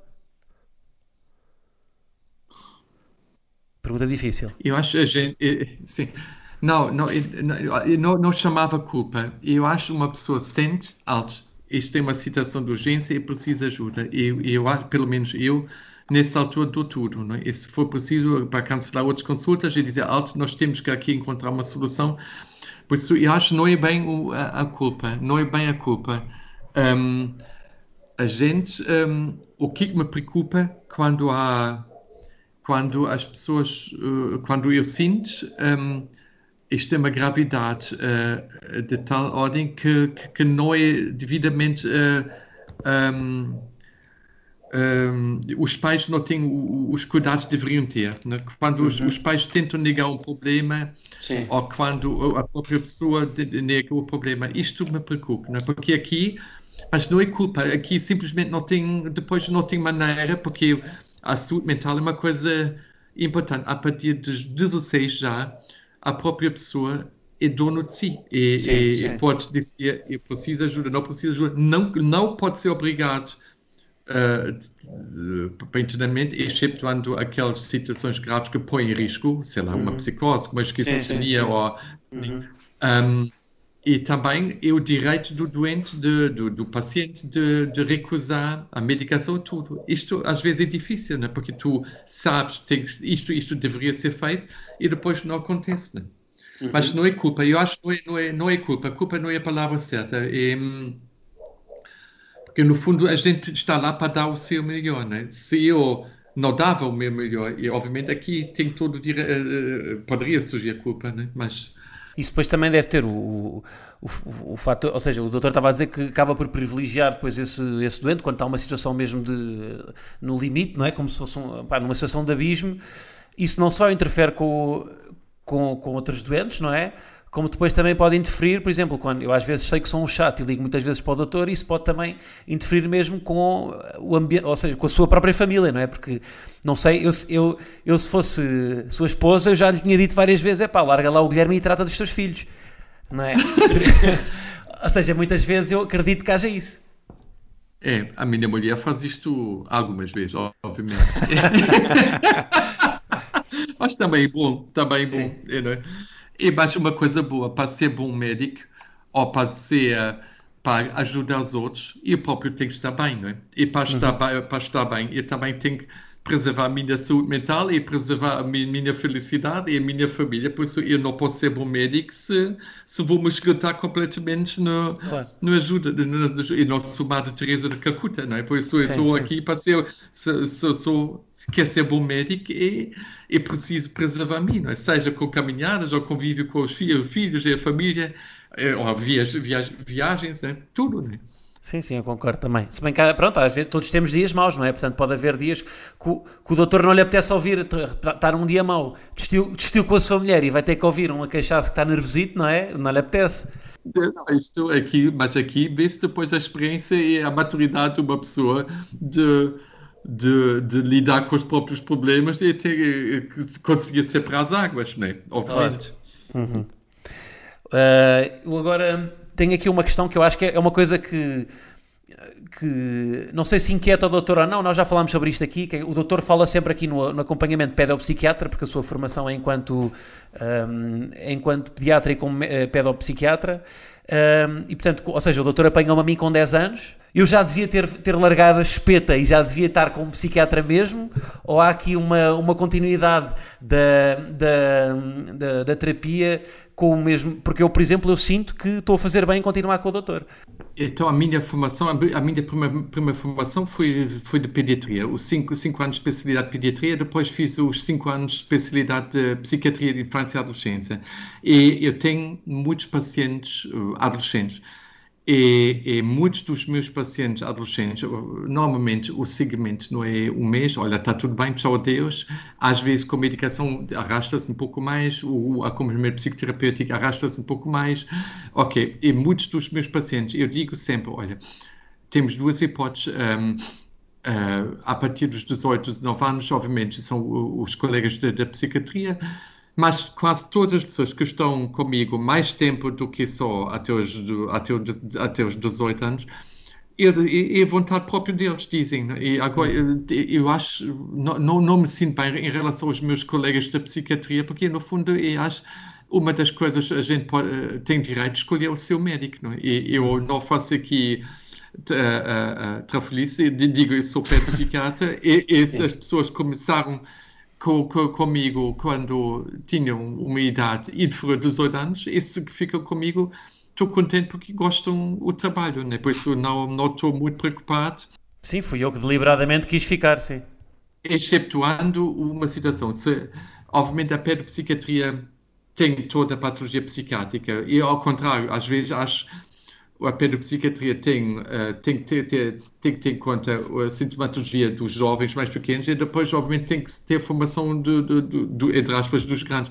[SPEAKER 1] Pergunta difícil.
[SPEAKER 4] Eu acho a gente. Sim. Não, não, não, não chamava culpa. Eu acho uma pessoa sente alto isto tem uma situação de urgência e precisa ajuda. E eu, eu, pelo menos eu, nessa altura dou tudo. Não é? E se for preciso para cancelar outras consultas e dizer, alto, nós temos que aqui encontrar uma solução. Por isso, eu acho que não é bem o, a, a, culpa, não é bem a culpa. Um, a gente, um, o que me preocupa quando há, quando as pessoas, uh, quando eu sinto um, isto uma gravidade uh, de tal ordem que, que, que, não é devidamente. Uh, um, um, os pais não têm os cuidados que deveriam ter. Né? Quando uhum. os, os, pais tentam negar um problema, Sim. ou quando a própria pessoa nega o problema, isto me preocupa, né? porque aqui, mas não é culpa, aqui simplesmente não tem, depois não tem maneira, porque a saúde mental é uma coisa importante. A partir dos 16 já, a própria pessoa é dono de si e, sim, e sim. pode dizer eu preciso ajuda, não preciso ajuda, não, não pode ser obrigado uh, para internamento, exceptuando aquelas situações graves que põem em risco, sei lá, uhum. uma psicose, uma esquizofrenia ou... Uhum. Um, e também é o direito do doente, de, do, do, paciente, de, de, recusar a medicação tudo. Isto às vezes é difícil, né? porque tu sabes que isto, isto deveria ser feito e depois não acontece. Né? Uhum. Mas não é culpa, eu acho que não é, não é, não é culpa. Culpa não é a palavra certa. É, porque no fundo a gente está lá para dar o seu melhor. Né? Se eu não dava o meu melhor, e obviamente aqui tem todo uh, poderia surgir a culpa, né? mas
[SPEAKER 1] isso depois também deve ter o, o, o, o fator, ou seja, o doutor estava a dizer que acaba por privilegiar depois esse, esse doente quando está uma situação mesmo de, no limite, não é? Como se fosse um, pá, numa situação de abismo. Isso não só interfere com, com, com outros doentes, não é? Como depois também pode interferir, por exemplo, quando eu às vezes sei que sou um chato e ligo muitas vezes para o doutor, isso pode também interferir mesmo com o ambiente, ou seja, com a sua própria família, não é? Porque, não sei, eu, eu, eu se fosse sua esposa, eu já lhe tinha dito várias vezes, é pá, larga lá o Guilherme e trata dos teus filhos, não é? ou seja, muitas vezes eu acredito que haja isso.
[SPEAKER 4] É, a minha mulher faz isto algumas vezes, obviamente. Mas também é bom, também é bom, é, não é? E mais uma coisa boa, para ser bom médico ou para ser para ajudar os outros e o próprio tem que estar bem, não é? E para estar, bem, para estar bem, eu também tenho que preservar a minha saúde mental e preservar a minha, minha felicidade e a minha família. Por isso, eu não posso ser bom médico se, se vou me esgotar completamente no,
[SPEAKER 1] Claro.
[SPEAKER 4] no ajuda. No, e não sou Madre Teresa de Calcutta, não é? Por isso, eu estou aqui para ser. Se, se, sou, quer ser bom médico e, e preciso preservar a mim, não é? Seja com caminhadas ou convívio com os filhos, os filhos e a família, eh, ou vias, vias, viagens, né? tudo, né?
[SPEAKER 1] Sim, sim, eu concordo também. Se bem que, há- pronto, às vezes todos temos dias maus, não é? Portanto, pode haver dias que, o- que o doutor não lhe apetece ouvir, estar um dia mau, discutiu, discutiu com a sua mulher e vai ter que ouvir um queixado que está nervosito, não é? Não lhe apetece.
[SPEAKER 4] Não, Isto aqui, mas aqui vê-se depois a experiência e a maturidade de uma pessoa de, de, de lidar com os próprios problemas e ter, eh, que conseguir ser para as águas, né? Obviamente.
[SPEAKER 1] Uh, eu agora tenho aqui uma questão que eu acho que é uma coisa que, que não sei se inquieta o doutor ou não, nós já falámos sobre isto aqui, que é- o doutor fala sempre aqui no, no acompanhamento pedopsiquiatra, porque a sua formação é enquanto, um, é enquanto pediatra e como eh, pedopsiquiatra, um, e portanto, ou seja, o doutor apanhou-me a mim com 10 anos, eu já devia ter, ter largado a espeta e já devia estar como psiquiatra mesmo, ou há aqui uma, uma continuidade da, da, da, da terapia com o mesmo, porque eu, por exemplo, eu sinto que estou a fazer bem em continuar com o doutor.
[SPEAKER 4] Então, a minha formação, a minha primeira, primeira formação foi, foi de pediatria. Os cinco, cinco anos de especialidade de pediatria, depois fiz os cinco anos de especialidade de psiquiatria de infância e adolescência. E eu tenho muitos pacientes uh, adolescentes. E, e muitos dos meus pacientes adolescentes, normalmente o segmento não é um mês, olha, está tudo bem, tchau, adeus. Às vezes com medicação arrasta-se um pouco mais, o acompanhamento psicoterapêutico arrasta-se um pouco mais. Ok, e muitos dos meus pacientes, eu digo sempre, olha, temos duas hipóteses. um, uh, a partir dos 18, 19 anos, obviamente, são os colegas da, da psiquiatria, mas quase todas as pessoas que estão comigo mais tempo do que só até os, até, o- até os 18 anos, é, é, é a vontade própria deles, dizem. né? E agora, eu, eu acho, não, não, não me sinto bem em relação aos meus colegas da psiquiatria, porque no fundo eu acho uma das coisas a gente pode, eh, tem direito de escolher o seu médico. Não é? E eu não faço aqui uh, uh, trafolhice, digo eu sou psiquiatra, e, e as pessoas começaram co, co, comigo quando tinham uma idade inferior a 18 anos, esses que ficam comigo estou contente porque gostam do trabalho, né? por isso não não estou muito preocupado,
[SPEAKER 1] Sim, fui eu que deliberadamente quis ficar, sim.
[SPEAKER 4] exceptuando uma situação. Se, obviamente a pedopsiquiatria tem toda a patologia psiquiátrica e ao contrário, às vezes acho a pedopsiquiatria tem, uh, tem, que ter, tem que ter em conta a sintomatologia dos jovens mais pequenos e depois, obviamente, tem que ter formação, de, de, de, de, entre aspas, dos grandes.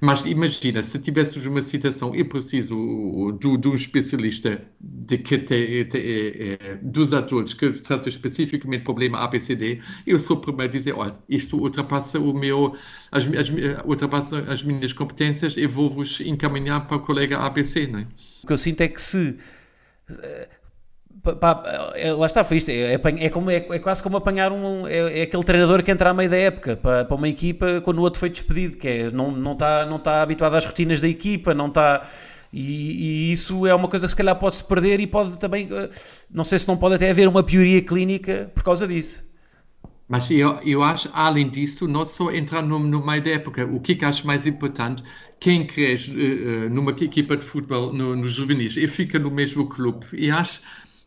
[SPEAKER 4] Mas imagina, se tivéssemos uma situação, eu preciso do, do especialista de que te, te, é, dos adultos que trata especificamente do problema ABCD, eu sou o primeiro a dizer, olha, isto ultrapassa o meu, as, as, ultrapassa as minhas competências, eu vou-vos encaminhar para o colega ABC, não é?
[SPEAKER 1] O que eu sinto é que se É, lá está, foi isto. É, é, como, é, é, quase como apanhar um. É, é, aquele treinador que entra à meio da época para, para uma equipa quando o outro foi despedido, que é, não, não, está, não está habituado às rotinas da equipa, não está. E, e isso é uma coisa que se calhar pode-se perder e pode também. Não sei se não pode até haver uma pioria clínica por causa disso.
[SPEAKER 4] Mas eu, eu acho, além disso, não só entrar no, no meio da época. O que, é que acho mais importante? Quem cresce uh, numa equipa de futebol no, nos juvenis e fica no mesmo clube. E acho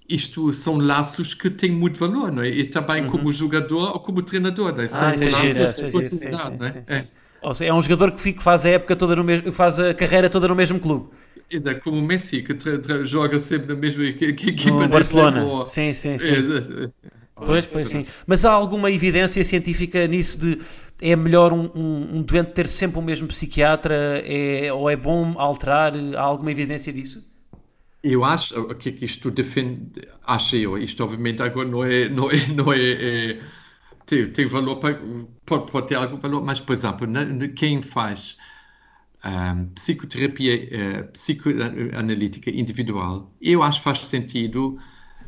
[SPEAKER 4] isto são laços que têm muito valor, não é? E também uhum. como jogador ou como treinador, não é? São
[SPEAKER 1] ah,
[SPEAKER 4] laços
[SPEAKER 1] é gira,
[SPEAKER 4] de
[SPEAKER 1] oportunidade, não é? Sim, sim, é. Ou seja, é um jogador que fica, faz a época toda no mesmo, faz a carreira toda no mesmo clube.
[SPEAKER 4] É como o Messi, que joga sempre na mesma equipa.
[SPEAKER 1] No Barcelona, ou... sim, sim, sim.
[SPEAKER 4] É,
[SPEAKER 1] Pois, pois sim. Mas há alguma evidência científica nisso de é melhor um, um, um doente ter sempre o mesmo psiquiatra é, ou é bom alterar? Há alguma evidência disso?
[SPEAKER 4] Eu acho que, que isto defende, acho eu, isto obviamente agora não é, não é, não é, é tem, tem, valor, para, pode, pode ter algum valor, mas, por exemplo, na, na, quem faz um, psicoterapia uh, psicoanalítica individual, eu acho que faz sentido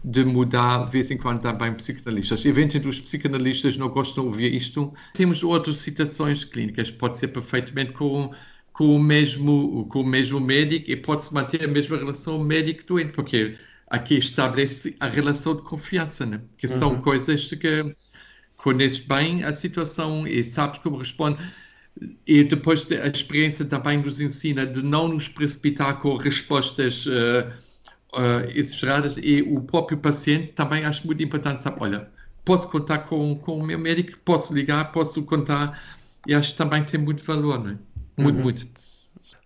[SPEAKER 4] de mudar de vez em quando também psicanalistas. Eventualmente os psicanalistas não gostam de ouvir isto. Temos outras citações clínicas, pode ser perfeitamente com com o mesmo com o mesmo médico e pode-se manter a mesma relação médico-doente, porque aqui estabelece a relação de confiança, né? que são coisas que conheces bem a situação e sabes como responde. E depois a experiência também nos ensina de não nos precipitar com respostas uh, uh, exageradas e o próprio paciente também acho muito importante saber, olha, posso contar com, com o meu médico, posso ligar, posso contar e acho que também tem muito valor, não é? Muito,
[SPEAKER 1] Uhum.
[SPEAKER 4] muito.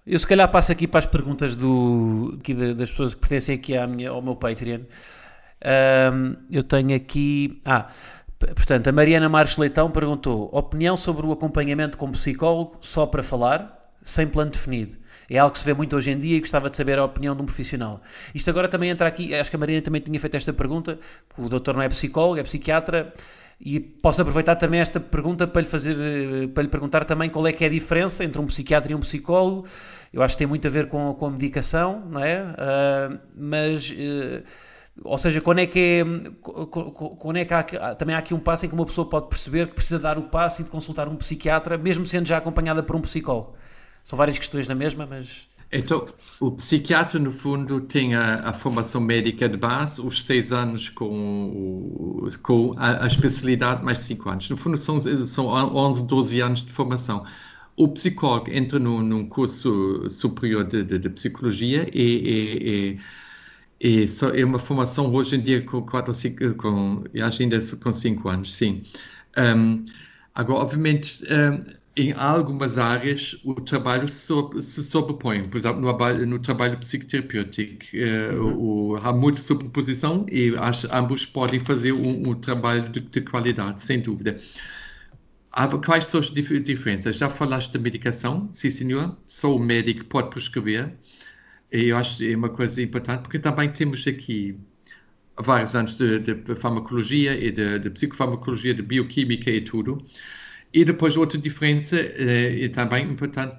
[SPEAKER 1] Eu se calhar passo aqui para as perguntas do, das pessoas que pertencem aqui à minha, ao meu Patreon. Ahm, eu tenho aqui. Ah, portanto, a Mariana Marques Leitão perguntou: opinião sobre o acompanhamento com psicólogo só para falar, sem plano definido. É algo que se vê muito hoje em dia e gostava de saber a opinião de um profissional. Isto agora também entra aqui, acho que a Mariana também tinha feito esta pergunta, porque o doutor não é psicólogo, é psiquiatra, e posso aproveitar também esta pergunta para lhe fazer, eh, para lhe perguntar também qual é que é a diferença entre um psiquiatra e um psicólogo. Eu acho que tem muito a ver com, com a medicação, não é? Ah, mas, eh, ou seja, quando é que é, quando é que há, também há aqui um passo em que uma pessoa pode perceber que precisa dar o passo e de consultar um psiquiatra, mesmo sendo já acompanhada por um psicólogo? São várias questões na mesma, mas...
[SPEAKER 4] Então, o psiquiatra, no fundo, tem a, a formação médica de base, os seis anos com, com a, a especialidade, mais cinco anos. No fundo, são, são 11, 12 anos de formação. O psicólogo entra num, num curso superior de, de- de psicologia e, e- e- e só é uma formação hoje em dia com quatro, cinco, com, ainda com cinco anos, sim. Um, agora, obviamente, um, em algumas áreas o trabalho se sobrepõe. Por exemplo, no, trabalho- no trabalho psicoterapêutico, eh, o- há muita sobreposição e acho, ambos podem fazer um, um trabalho de, de qualidade, sem dúvida. Há- Quais são as dif- diferenças? Já falaste da medicação? Sim, senhor. Só o médico pode prescrever. E eu acho que é uma coisa importante, porque também temos aqui vários anos de, de farmacologia e de, de psicofarmacologia, de bioquímica e tudo. E depois outra diferença, eh, é também importante,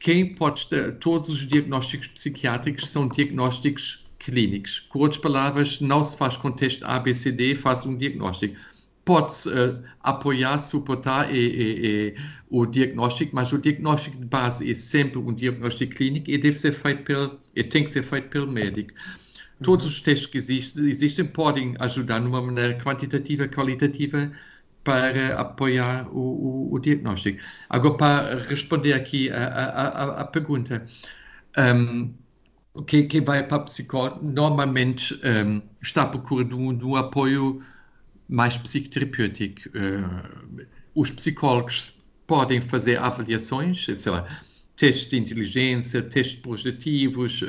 [SPEAKER 4] quem pode todos os diagnósticos psiquiátricos são diagnósticos clínicos. Com outras palavras, não se faz com teste ABCD, faz um diagnóstico. Pode-se eh, apoiar, suportar e, e- e o diagnóstico, mas o diagnóstico de base é sempre um diagnóstico clínico e deve ser feito pelo, e tem que ser feito pelo médico. Todos os testes que existem, existem podem ajudar de uma maneira quantitativa, qualitativa, para apoiar o, o- o diagnóstico. Agora, para responder aqui a pergunta, um, quem, quem vai para psicólogo normalmente um, está à procura de um, de um apoio mais psicoterapêutico. Uh, os psicólogos podem fazer avaliações, sei lá, testes de inteligência, testes projetivos, uh,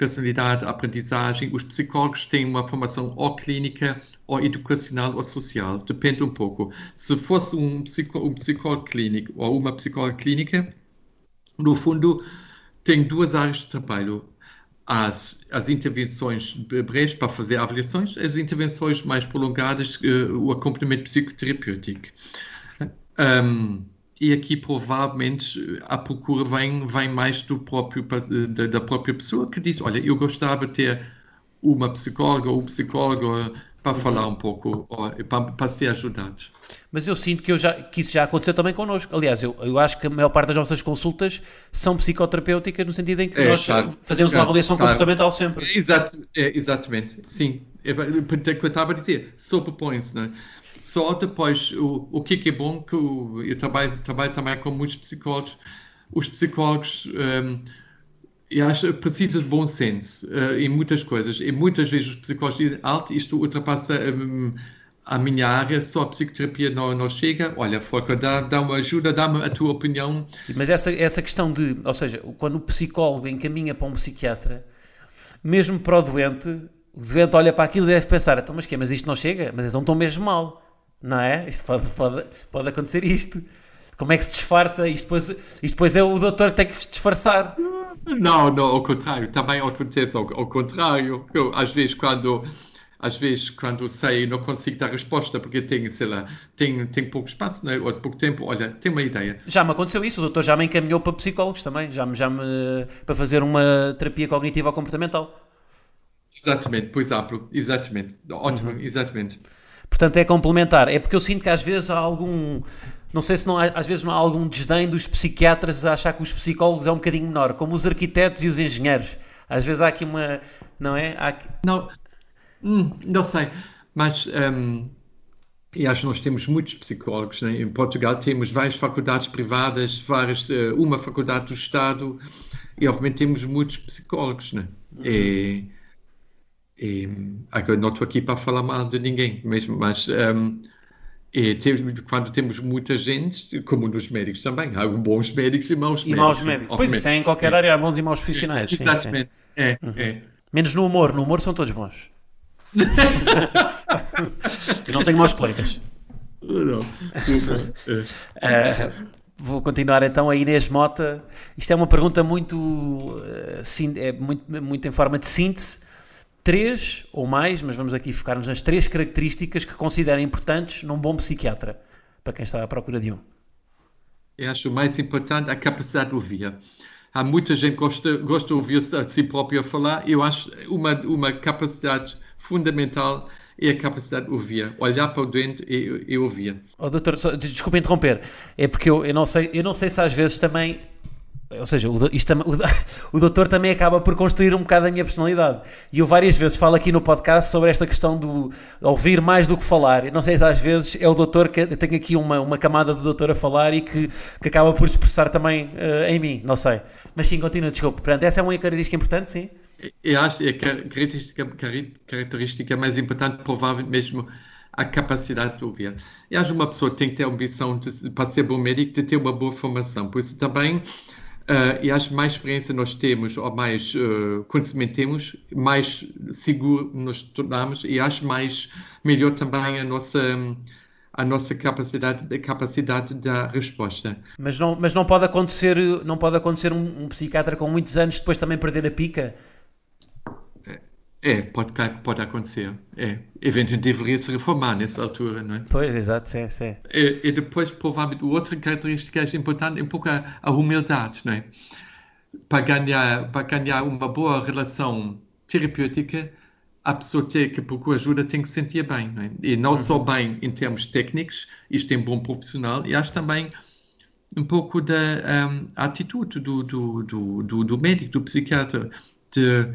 [SPEAKER 4] personalidade, aprendizagem. Os psicólogos têm uma formação ou clínica, ou educacional, ou social. Depende um pouco. Se fosse um, psico, um psicólogo clínico ou uma psicóloga clínica, no fundo, tem duas áreas de trabalho. As, as intervenções breves para fazer avaliações, as intervenções mais prolongadas, eh, o acompanhamento psicoterapêutico. Um, e aqui provavelmente a procura vem, vem mais do próprio, da, da própria pessoa que diz, olha, eu gostava de ter uma psicóloga ou um psicólogo para falar um pouco, ou para, para ser ajudado.
[SPEAKER 1] Mas eu sinto que, eu já, que isso já aconteceu também connosco. Aliás, eu, eu acho que a maior parte das nossas consultas são psicoterapêuticas, no sentido em que
[SPEAKER 4] É,
[SPEAKER 1] nós
[SPEAKER 4] claro.
[SPEAKER 1] fazemos uma
[SPEAKER 4] Claro,
[SPEAKER 1] avaliação
[SPEAKER 4] claro.
[SPEAKER 1] comportamental sempre.
[SPEAKER 4] Exato, é, exatamente, sim. É que eu estava a dizer, sobrepõe-se, né? Só depois, o, o que é que é bom, que o- eu trabalho, trabalho também com muitos psicólogos, os psicólogos, hum, eu acho que precisa de bom senso eh, em muitas coisas, e muitas vezes os psicólogos dizem, alto, isto ultrapassa hum, a minha área, só a psicoterapia não, não chega, olha, Foca, dá, dá uma ajuda, dá-me a tua opinião,
[SPEAKER 1] Mas essa, essa questão de, ou seja, quando o psicólogo encaminha para um psiquiatra, mesmo para o doente, o doente olha para aquilo e deve pensar, então, mas que Mas isto não chega? Mas então estou mesmo mal, não é? Isto pode, pode, pode acontecer isto. Como é que se disfarça? Isto depois, isto depois é o doutor que tem que se disfarçar.
[SPEAKER 4] Não, não, ao contrário, também acontece ao, ao contrário. Eu, às vezes, quando às vezes, quando sei, não consigo dar resposta porque tenho, sei lá, tenho, tenho pouco espaço, né? ou pouco tempo, olha, tenho uma ideia.
[SPEAKER 1] Já me aconteceu isso, o doutor já me encaminhou para psicólogos também, já me, já me para fazer uma terapia cognitiva ou comportamental.
[SPEAKER 4] Exatamente, por exemplo, exatamente, ótimo, exatamente.
[SPEAKER 1] Portanto, é complementar. É porque eu sinto que às vezes há algum. Não sei se não há, às vezes não há algum desdém dos psiquiatras a achar que os psicólogos é um bocadinho menor, como os arquitetos e os engenheiros. Às vezes há aqui uma. Não é? Aqui-
[SPEAKER 4] Não, hum, não sei, mas hum, e acho que nós temos muitos psicólogos, né? Em Portugal temos várias faculdades privadas, várias, eh, uma faculdade do Estado, e obviamente temos muitos psicólogos, né? E, e, agora não estou aqui para falar mal de ninguém mesmo, mas hum, e temos- quando temos muita gente, como nos médicos também, há bons médicos e maus
[SPEAKER 1] E
[SPEAKER 4] médicos.
[SPEAKER 1] maus médicos. Pois isso é em qualquer área, há bons e maus profissionais. sim, sim.
[SPEAKER 4] Exatamente. É, é.
[SPEAKER 1] Menos no humor, no humor são todos bons. Eu não tenho maus colegas.
[SPEAKER 4] Não, é.
[SPEAKER 1] Uh, vou continuar então a Inês Mota. Isto é uma pergunta muito, sim- é muito, muito em forma de síntese. Três ou mais, mas vamos aqui focar-nos nas três características que considera importantes num bom psiquiatra, para quem está à procura de um.
[SPEAKER 4] Eu acho o mais importante a capacidade de ouvir. Há muita gente que gosta, gosta de ouvir a si próprio a falar. Eu acho uma, uma capacidade fundamental é a capacidade de ouvir. Olhar para o doente e, e ouvir.
[SPEAKER 1] Oh, doutor, só, desculpa interromper, é porque eu, eu, não sei, eu não sei se às vezes também. Ou seja, o, isto o, o doutor também acaba por construir um bocado a minha personalidade. E eu várias vezes falo aqui no podcast sobre esta questão do ouvir mais do que falar. Eu não sei se às vezes é o doutor que tenho aqui uma, uma camada do doutor a falar e que, que acaba por expressar também eh, em mim, não sei. Mas sim, continua, desculpa. Portanto, essa é uma característica importante, sim.
[SPEAKER 4] Eu acho que a car- característica, característica mais importante, provavelmente mesmo, a capacidade de ouvir. Eu acho que uma pessoa tem que ter a ambição, de, para ser bom médico, de ter uma boa formação. Por isso também, eh, eu acho que mais experiência nós temos, ou mais eh, conhecimento temos, mais seguro nos tornamos e acho mais melhor também a nossa, a nossa capacidade, a capacidade da resposta.
[SPEAKER 1] Mas não, mas não pode acontecer, não pode acontecer um, um psiquiatra com muitos anos depois também perder a pica.
[SPEAKER 4] É, pode, pode acontecer. É. Eventualmente deveria se reformar nessa altura, não é?
[SPEAKER 1] Pois, exato, sim, sim.
[SPEAKER 4] E, e depois, provavelmente, outra característica é importante é um pouco a, a humildade, não é? Para ganhar, para ganhar uma boa relação terapêutica, a pessoa tem que procurar ajuda tem que se sentir bem, não é? E não só bem em termos técnicos, isto é um bom profissional, e acho também um pouco da um, atitude do, do, do, do, do médico, do psiquiatra, de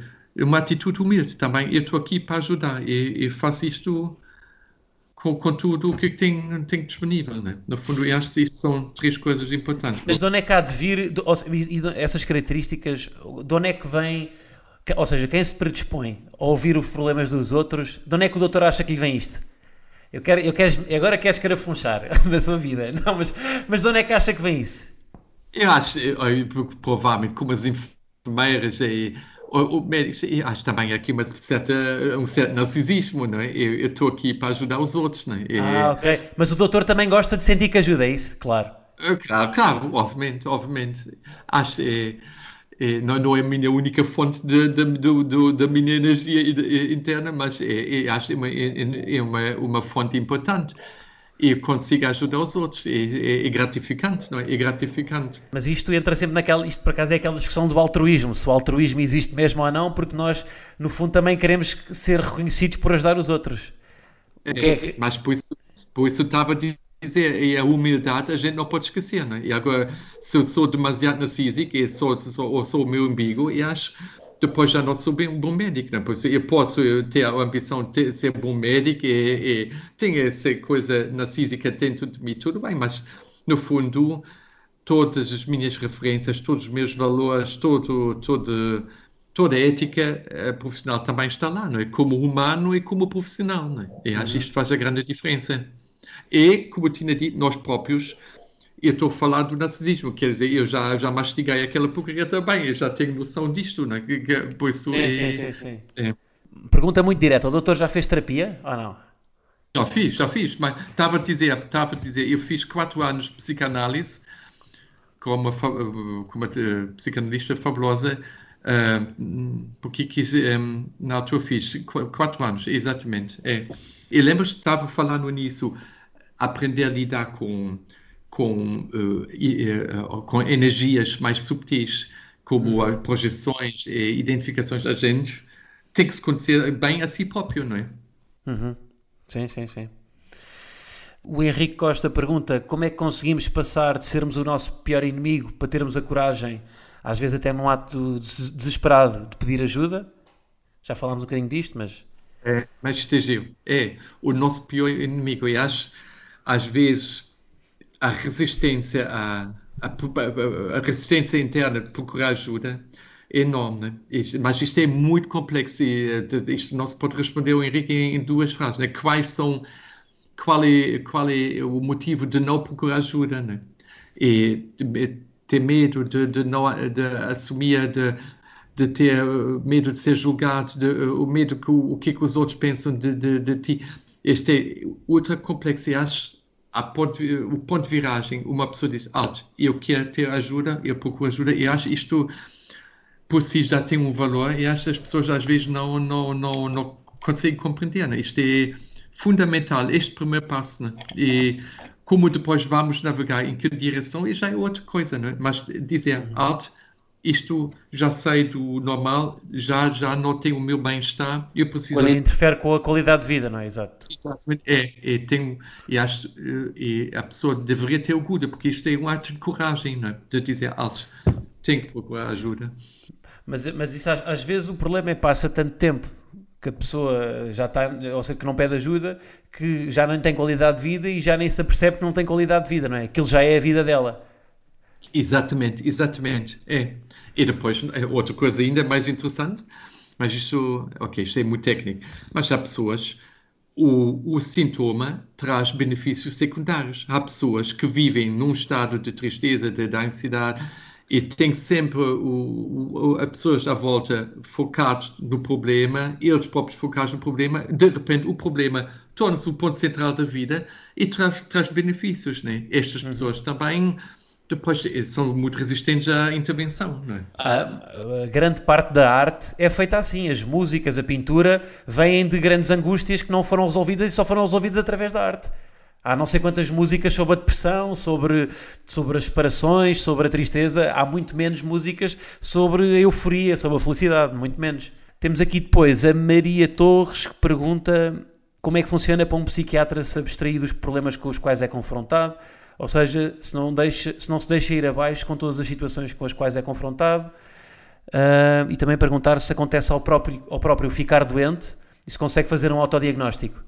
[SPEAKER 4] uma atitude humilde também. Eu estou aqui para ajudar e, e faço isto com, com tudo o que tenho, tenho disponível. Né? No fundo, eu acho que isto são três coisas importantes.
[SPEAKER 1] Mas de onde é que há de vir de- ou se- e de- essas características? De onde é que vem? Ou seja, quem se predispõe a ouvir os problemas dos outros, de onde é que o doutor acha que lhe vem isto? Eu quero, eu quero, agora quero escarafunchar da sua vida. Não, mas, mas de onde é que acha que vem isso?
[SPEAKER 4] Eu acho, eu, eu, provavelmente, como as enfermeiras e o, o médicos, eu acho também aqui uma certa, um certo narcisismo, não é? Eu estou aqui para ajudar os outros, não é? E-
[SPEAKER 1] Ah, ok. Mas o doutor também gosta de sentir que ajuda, é isso? Claro.
[SPEAKER 4] É, Claro, claro, obviamente, obviamente. Acho que é, é, não, não é a minha única fonte de, de, do- do- da minha energia interna, mas é, é, acho que é, uma, é, é uma, uma fonte importante. E eu consigo ajudar os outros. É, é- é gratificante, não é? É gratificante.
[SPEAKER 1] Mas isto entra sempre naquela. Isto por acaso é aquela discussão do altruísmo. Se o altruísmo existe mesmo ou não, porque nós, no fundo, também queremos ser reconhecidos por ajudar os outros. É que-
[SPEAKER 4] Mas por isso, por isso estava a dizer, e a humildade a gente não pode esquecer, não é? E agora, se eu sou demasiado narcísico e sou, sou, ou sou o meu umbigo, e acho depois já não sou bem um bom médico, não é? Por isso eu posso ter a ambição de ser bom médico e, e tenho essa coisa narcísica dentro de mim, tudo bem, mas no fundo todas as minhas referências, todos os meus valores, todo, todo, toda a ética eh, profissional também está lá, não é? Como humano e como profissional, não é? E acho que isto faz a grande diferença. E, como eu tinha dito, nós próprios, eu estou a falar do narcisismo, quer dizer, eu já, já mastiguei aquela porcaria também, eu já tenho noção disto, não é? Que- que- Por isso,
[SPEAKER 1] Sim,
[SPEAKER 4] é-
[SPEAKER 1] sim, sim, sim.
[SPEAKER 4] é.
[SPEAKER 1] Pergunta muito direta. O doutor já fez terapia ou não?
[SPEAKER 4] Já fiz, já fiz, mas estava a dizer, estava a dizer, eu fiz quatro anos de psicanálise com uma, com uma eh, psicanalista fabulosa, ah, porque quis, eh, na altura fiz qu- quatro anos, exatamente, é. E lembras que estava a falar no início, aprender a lidar com, com, eh, e, eh, com energias mais subtis, como as projeções e identificações da gente, tem que se conhecer bem a si próprio, não é?
[SPEAKER 1] Sim, sim, sim. O Henrique Costa pergunta como é que conseguimos passar de sermos o nosso pior inimigo para termos a coragem às vezes até num ato des- desesperado de pedir ajuda. Já falámos um bocadinho disto, mas
[SPEAKER 4] É, mas esteja é o nosso pior inimigo. E acho, às vezes, a resistência, a, a, a resistência interna de procurar ajuda é enorme. Isto- mas isto é muito complexo e eh, isto não se pode responder Henrique em, duas frases. Né? Quais são, qual é, qual é o motivo de não procurar ajuda? Né? E ter medo de, de não de assumir, de, de ter uh, medo de ser julgado, de, uh, o medo que o, que, os outros pensam de, de, de ti. Este é ultra complexo e acho ponto, o ponto de viragem, uma pessoa diz, alto, eu quero ter ajuda, eu procuro ajuda e acho isto por si já tem um valor e acho que as pessoas às vezes não, não, não, não conseguem compreender. Né? Isto é fundamental, este primeiro passo. Né? E como depois vamos navegar em que direção, e já é outra coisa. Né? Mas dizer, alto, isto já sei do normal, já, já não tenho o meu bem-estar, eu preciso...
[SPEAKER 1] quando interfere com a qualidade de vida, não é? Exato.
[SPEAKER 4] Exatamente, é, é, tenho, e acho, e a pessoa deveria ter orgulho, porque isto é um ato de coragem, não é? de dizer, alto, tenho que procurar ajuda.
[SPEAKER 1] Mas, mas isso às, às vezes o problema é que passa tanto tempo que a pessoa já está, ou seja, que não pede ajuda, que já não tem qualidade de vida e já nem se apercebe que não tem qualidade de vida, não é? Aquilo já é a vida dela.
[SPEAKER 4] Exatamente, exatamente, é. E depois, é outra coisa ainda mais interessante, mas isto, ok, isto é muito técnico, mas há pessoas, o, o sintoma traz benefícios secundários. Há pessoas que vivem num estado de tristeza, de, de ansiedade, e tem sempre o, o, a pessoas à volta focados no problema, eles próprios focados no problema, de repente o problema torna-se o ponto central da vida e traz, traz benefícios, né? Estas pessoas também depois são muito resistentes à intervenção, não é?
[SPEAKER 1] A, a grande parte da arte é feita assim. As músicas, a pintura, vêm de grandes angústias que não foram resolvidas e só foram resolvidas através da arte. Há não sei quantas músicas sobre a depressão, sobre, sobre as separações, sobre a tristeza. Há muito menos músicas sobre a euforia, sobre a felicidade, muito menos. Temos aqui depois a Maria Torres que pergunta como é que funciona para um psiquiatra se abstrair dos problemas com os quais é confrontado, ou seja, se não, deixa, se não se deixa ir abaixo com todas as situações com as quais é confrontado, uh, e também perguntar se acontece ao próprio, ao próprio ficar doente e se consegue fazer um autodiagnóstico.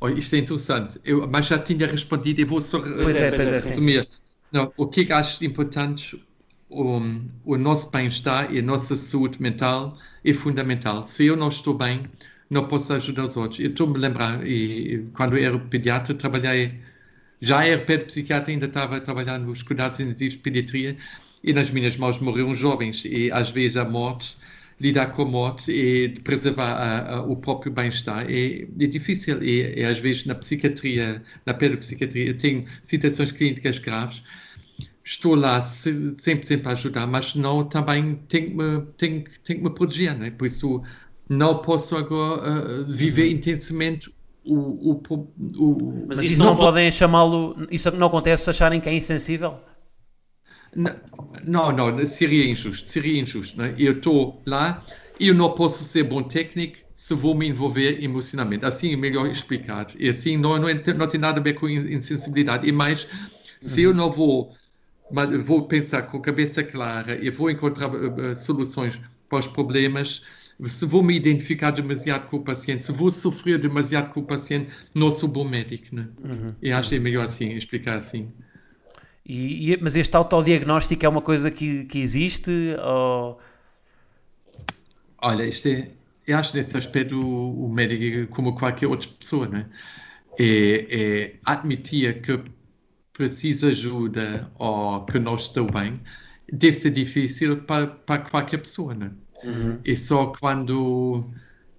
[SPEAKER 4] Oh, isto é interessante, eu, mas já tinha respondido e vou só
[SPEAKER 1] Pois é, pois é, sim.
[SPEAKER 4] resumir. Não, o que é que acho importante? O, o nosso bem-estar e a nossa saúde mental é fundamental. Se eu não estou bem, não posso ajudar os outros. Eu estou-me a lembrar, e, quando eu era pediatra, trabalhei, já era psiquiatra, ainda estava a trabalhar nos cuidados intensivos de pediatria, e nas minhas mãos morreram jovens, e às vezes a morte, lidar com a morte e preservar a, a, o próprio bem-estar é, é, difícil, e, às vezes na psiquiatria, na pedopsiquiatria, eu tenho situações clínicas graves, estou lá sempre, sempre a ajudar, mas não também tenho que me, tenho, tenho que me proteger, né? por isso não posso agora uh, viver intensamente o, o, o,
[SPEAKER 1] Mas isso não, não podem chamá-lo, isso não acontece se acharem que é insensível?
[SPEAKER 4] Não, não, seria injusto, seria injusto. Né? Eu estou lá e eu não posso ser bom técnico se vou me envolver emocionalmente. Assim é melhor explicar. E assim não, não, não tem nada a ver com insensibilidade. E mais, se eu não vou, vou pensar com a cabeça clara e vou encontrar uh, soluções para os problemas, se vou me identificar demasiado com o paciente, se vou sofrer demasiado com o paciente, não sou bom médico. Né? Uhum. E acho que é melhor assim, explicar assim.
[SPEAKER 1] E, e, mas este autodiagnóstico é uma coisa que, que existe? Ou...
[SPEAKER 4] Olha, isto é, eu acho nesse aspecto o, o médico, como qualquer outra pessoa, né? é, é admitir que preciso de ajuda ou que não estou bem, deve ser difícil para, para qualquer pessoa. Né? Uhum. E só quando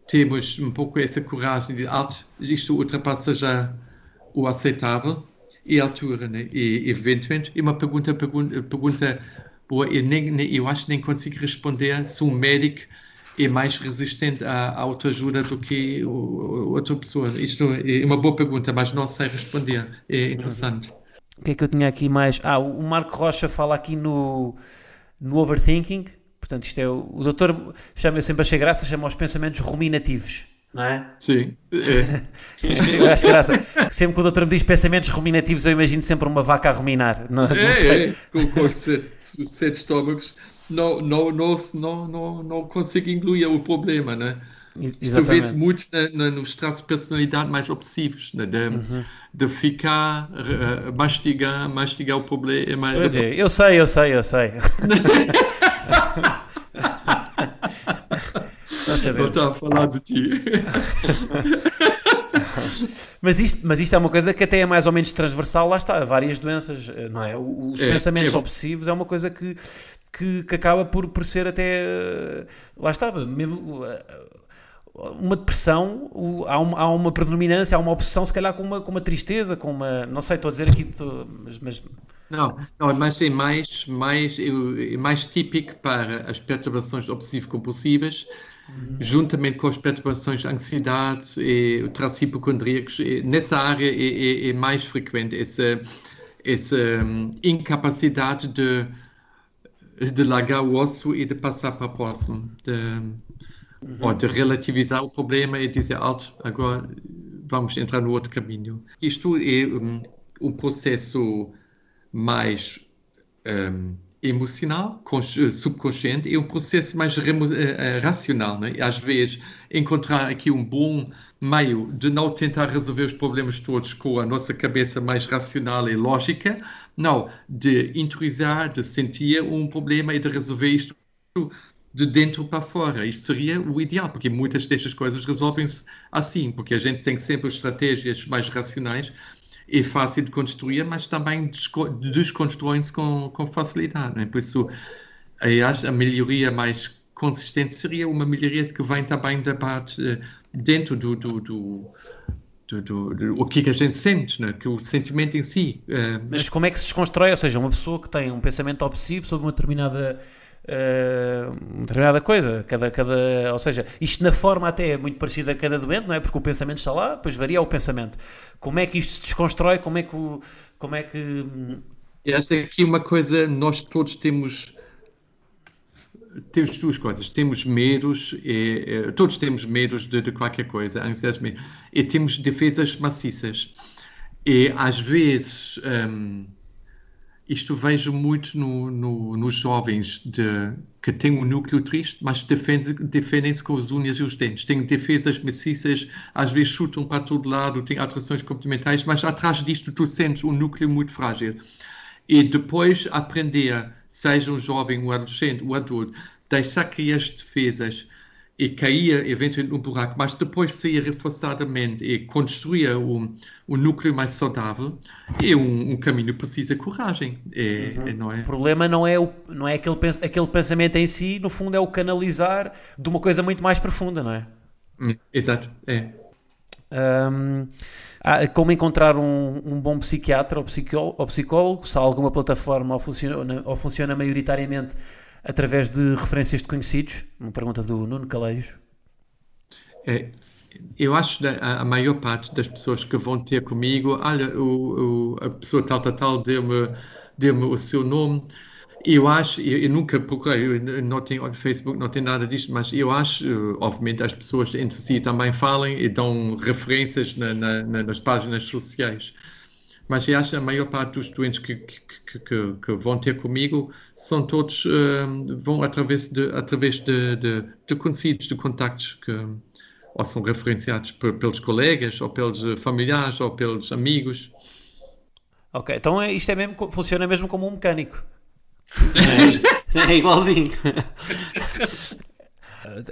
[SPEAKER 4] temos um pouco essa coragem de alto, isto ultrapassa já o aceitável e a altura, né? E, eventualmente, é uma pergunta, pergunta, pergunta boa, eu, nem, nem, eu acho que nem consigo responder se um médico é mais resistente à, autoajuda do que outra pessoa. Isto é uma boa pergunta, mas não sei responder. É interessante.
[SPEAKER 1] O que é que eu tinha aqui mais? Ah, o Marco Rocha fala aqui no, no overthinking. Portanto, isto é o, o doutor chama, eu sempre achei graça, chama os pensamentos ruminativos. não é?
[SPEAKER 4] Sim. É.
[SPEAKER 1] Eu acho graça. Sempre que o doutor me diz pensamentos ruminativos, eu imagino sempre uma vaca a ruminar. Não, não
[SPEAKER 4] É,
[SPEAKER 1] sei.
[SPEAKER 4] é, com, com os sete, sete estômagos, não, não, não, não, não, não consigo incluir o problema, né? Isto
[SPEAKER 1] Exatamente.
[SPEAKER 4] vê-se muito na- na- nos traços de personalidade mais obsessivos, né? de,
[SPEAKER 1] Uhum.
[SPEAKER 4] de ficar, eh, mastigar, mastigar o problema.
[SPEAKER 1] Pois é, eu sei, eu sei, eu sei. Nós
[SPEAKER 4] Não
[SPEAKER 1] sabemos.
[SPEAKER 4] está a falar de ti.
[SPEAKER 1] Mas isto, mas isto é uma coisa que até é mais ou menos transversal, lá está, várias doenças, não é? Os
[SPEAKER 4] É,
[SPEAKER 1] pensamentos
[SPEAKER 4] é.
[SPEAKER 1] obsessivos é uma coisa que, que, que acaba por, por ser até, eh, lá está, mesmo, eh, uma depressão, o- há uma, há uma predominância, há uma obsessão se calhar com uma, com uma tristeza, com uma, não sei, estou a dizer aqui, tô- mas, mas
[SPEAKER 4] Não, não, mas é mais, mais, é mais típico para as perturbações obsessivo-compulsivas, juntamente com as perturbações de ansiedade e traços hipocondríacos. Nessa área é, é- é mais frequente essa, essa hum, incapacidade de, de largar o osso e de passar para o próximo, de, de relativizar o problema e dizer, alto, agora vamos entrar no outro caminho. Isto é um, um processo mais um, emocional, consci- subconsciente, e um processo mais eh, eh, racional. Né? Às vezes, encontrar aqui um bom meio de não tentar resolver os problemas todos com a nossa cabeça mais racional e lógica, não, de interiorizar, de sentir um problema e de resolver isto de dentro para fora. Isto seria o ideal, porque muitas destas coisas resolvem-se assim, porque a gente tem sempre estratégias mais racionais é fácil de construir, mas também desco- desconstrói-se com, com facilidade. Né? Por isso, a melhoria mais consistente seria uma melhoria que vem também da parte eh, dentro do, do, do, do, do- o que, é a gente sente, né? que o sentimento em si. eh,
[SPEAKER 1] Mas como é que se desconstrói? Ou seja, uma pessoa que tem um pensamento obsessivo sobre uma determinada, uma determinada coisa, cada, cada, ou seja, isto na forma até é muito parecida a cada doente, não é? Porque o pensamento está lá, depois varia o pensamento. Como é que isto se desconstrói? Como é que, o, como é que
[SPEAKER 4] que aqui uma coisa, nós todos temos temos duas coisas, temos medos, e, eh, todos temos medos de, de qualquer coisa, ansiedades, medo, e temos defesas maciças. E às vezes, hum, isto vejo muito no, no- nos jovens de, que têm um núcleo triste, mas defende- defendem-se com as unhas e os dentes. Têm defesas maciças, às vezes chutam para todo lado, têm alterações comportamentais, mas atrás disto tu sentes um núcleo muito frágil. E depois aprender, seja um jovem, um adolescente, um adulto, deixar cair as defesas e cair eventualmente no buraco, mas depois sair reforçadamente e construir um, um núcleo mais saudável, é um, um caminho que precisa de coragem, é, é, não é?
[SPEAKER 1] o problema não é, o, não é aquele, pens- aquele pensamento em si, no fundo é o canalizar de uma coisa muito mais profunda, não é?
[SPEAKER 4] Hum, Exato, é.
[SPEAKER 1] Hum, há- como encontrar um, um bom psiquiatra ou psicólogo, ou psicólogo, se há alguma plataforma ou funciona, ou funciona maioritariamente através de referências de conhecidos? Uma pergunta do Nuno Calejo.
[SPEAKER 4] É, eu acho que a, maior parte das pessoas que vão ter comigo, olha, o, o- a pessoa tal, tal, tal, deu-me deu o seu nome. Eu acho, eu, eu nunca procurei, eu não tenho Facebook, não tenho nada disto, mas eu acho, obviamente, as pessoas entre si também falem e dão referências na- na- nas páginas sociais. Mas eu acho que a maior parte dos doentes que, que, que- que- vão ter comigo são todos, hum, vão através de, através de, de, de conhecidos, de contactos que ou são referenciados pe- pelos colegas, ou pelos eh, familiares, ou pelos amigos.
[SPEAKER 1] Ok, então é- isto é mesmo, funciona mesmo como um mecânico. é igualzinho.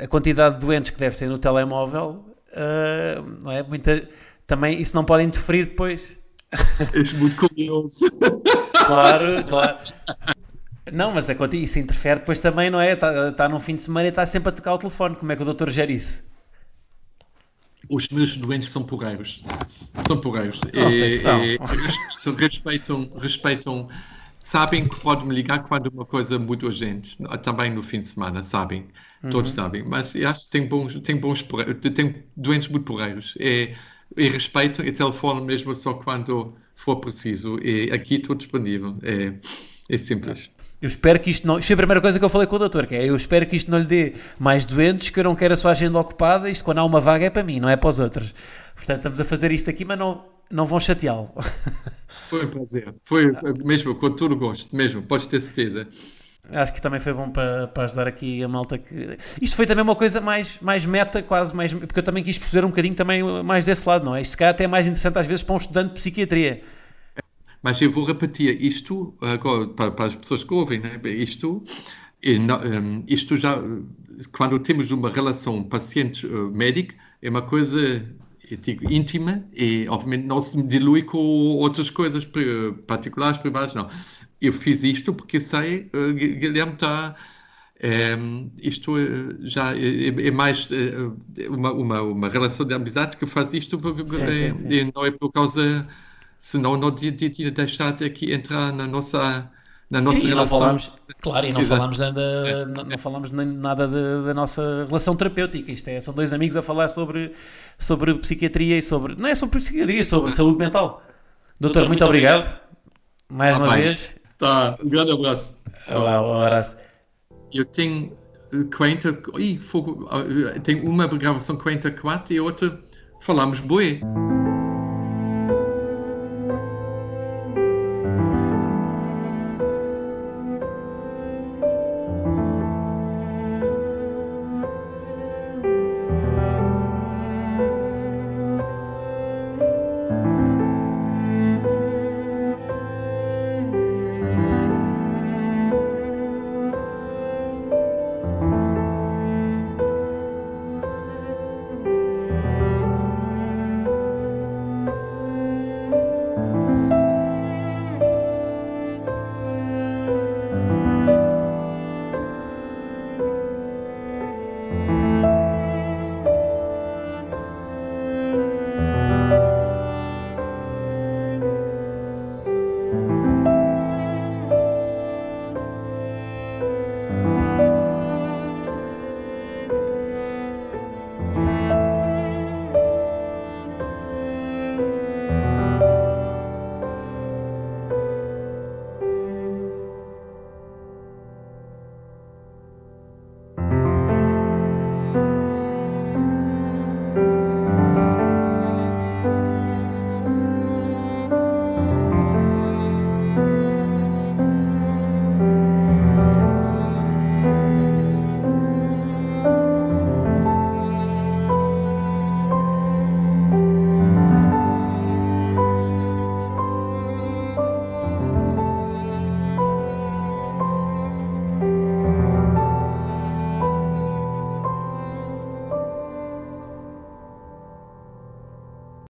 [SPEAKER 1] A quantidade de doentes que deve ter no telemóvel, ah, não é? Muita, também isso não pode interferir depois.
[SPEAKER 4] És muito curioso.
[SPEAKER 1] Claro, claro. Não, mas a quanti- isso interfere depois também, não é? Está tá num fim de semana e está sempre a tocar o telefone. Como é que o doutor gera isso?
[SPEAKER 4] Os meus doentes são porreiros. São porreiros.
[SPEAKER 1] Não sei se são.
[SPEAKER 4] respeitam, respeitam, sabem que podem me ligar quando uma coisa muito urgente. Também no fim de semana, sabem. Todos sabem. Mas eu acho que tem bons, tem bons porre- tem doentes muito porreiros. E, e respeitam e telefonam mesmo só quando for preciso. E aqui estou disponível. É, É simples.
[SPEAKER 1] Eu espero que isto não. Isto foi a primeira coisa que eu falei com o doutor, que é eu espero que isto não lhe dê mais doentes, que eu não quero a sua agenda ocupada. Isto quando há uma vaga é para mim, não é para os outros. Portanto, estamos a fazer isto aqui, mas não, não vão chateá-lo.
[SPEAKER 4] Foi um prazer. Foi mesmo, com todo o gosto, mesmo, podes ter certeza.
[SPEAKER 1] Acho que também foi bom para, para ajudar aqui a malta que. Isto foi também uma coisa mais, mais meta, quase mais. Porque eu também quis perceber um bocadinho também mais desse lado, não é? Isto se calhar até é mais interessante às vezes para um estudante de psiquiatria.
[SPEAKER 4] Mas eu vou repetir isto agora para, para as pessoas que ouvem, né? Isto, hum, isto já, quando temos uma relação paciente-médico, é uma coisa, eu digo, íntima e, obviamente, não se dilui com outras coisas particulares, privadas, não. Eu fiz isto porque sei, eh, Gu- Guilherme está. hum, isto eh, já é, é mais eh, uma, uma, uma relação de amizade que faz isto porque
[SPEAKER 1] Sim, sim,
[SPEAKER 4] eh,
[SPEAKER 1] sim.
[SPEAKER 4] não é por causa senão não tinha, tinha, tinha deixado aqui entrar na nossa, na nossa
[SPEAKER 1] Sim, não
[SPEAKER 4] relação.
[SPEAKER 1] falámos, claro, e não
[SPEAKER 4] Exato.
[SPEAKER 1] falámos, da, não, não falámos nem nada de- da nossa relação terapêutica. Isto é, são dois amigos a falar sobre, sobre psiquiatria e sobre. Não é sobre psiquiatria, é sobre saúde mental. Doutor, muito obrigado. Mais
[SPEAKER 4] Ah,
[SPEAKER 1] uma
[SPEAKER 4] bem.
[SPEAKER 1] vez.
[SPEAKER 4] Tá, um grande abraço.
[SPEAKER 1] Olá, abraço.
[SPEAKER 4] Eu tenho eh, 40. Ih, fogo, tenho uma gravação 44 e outra falamos boi.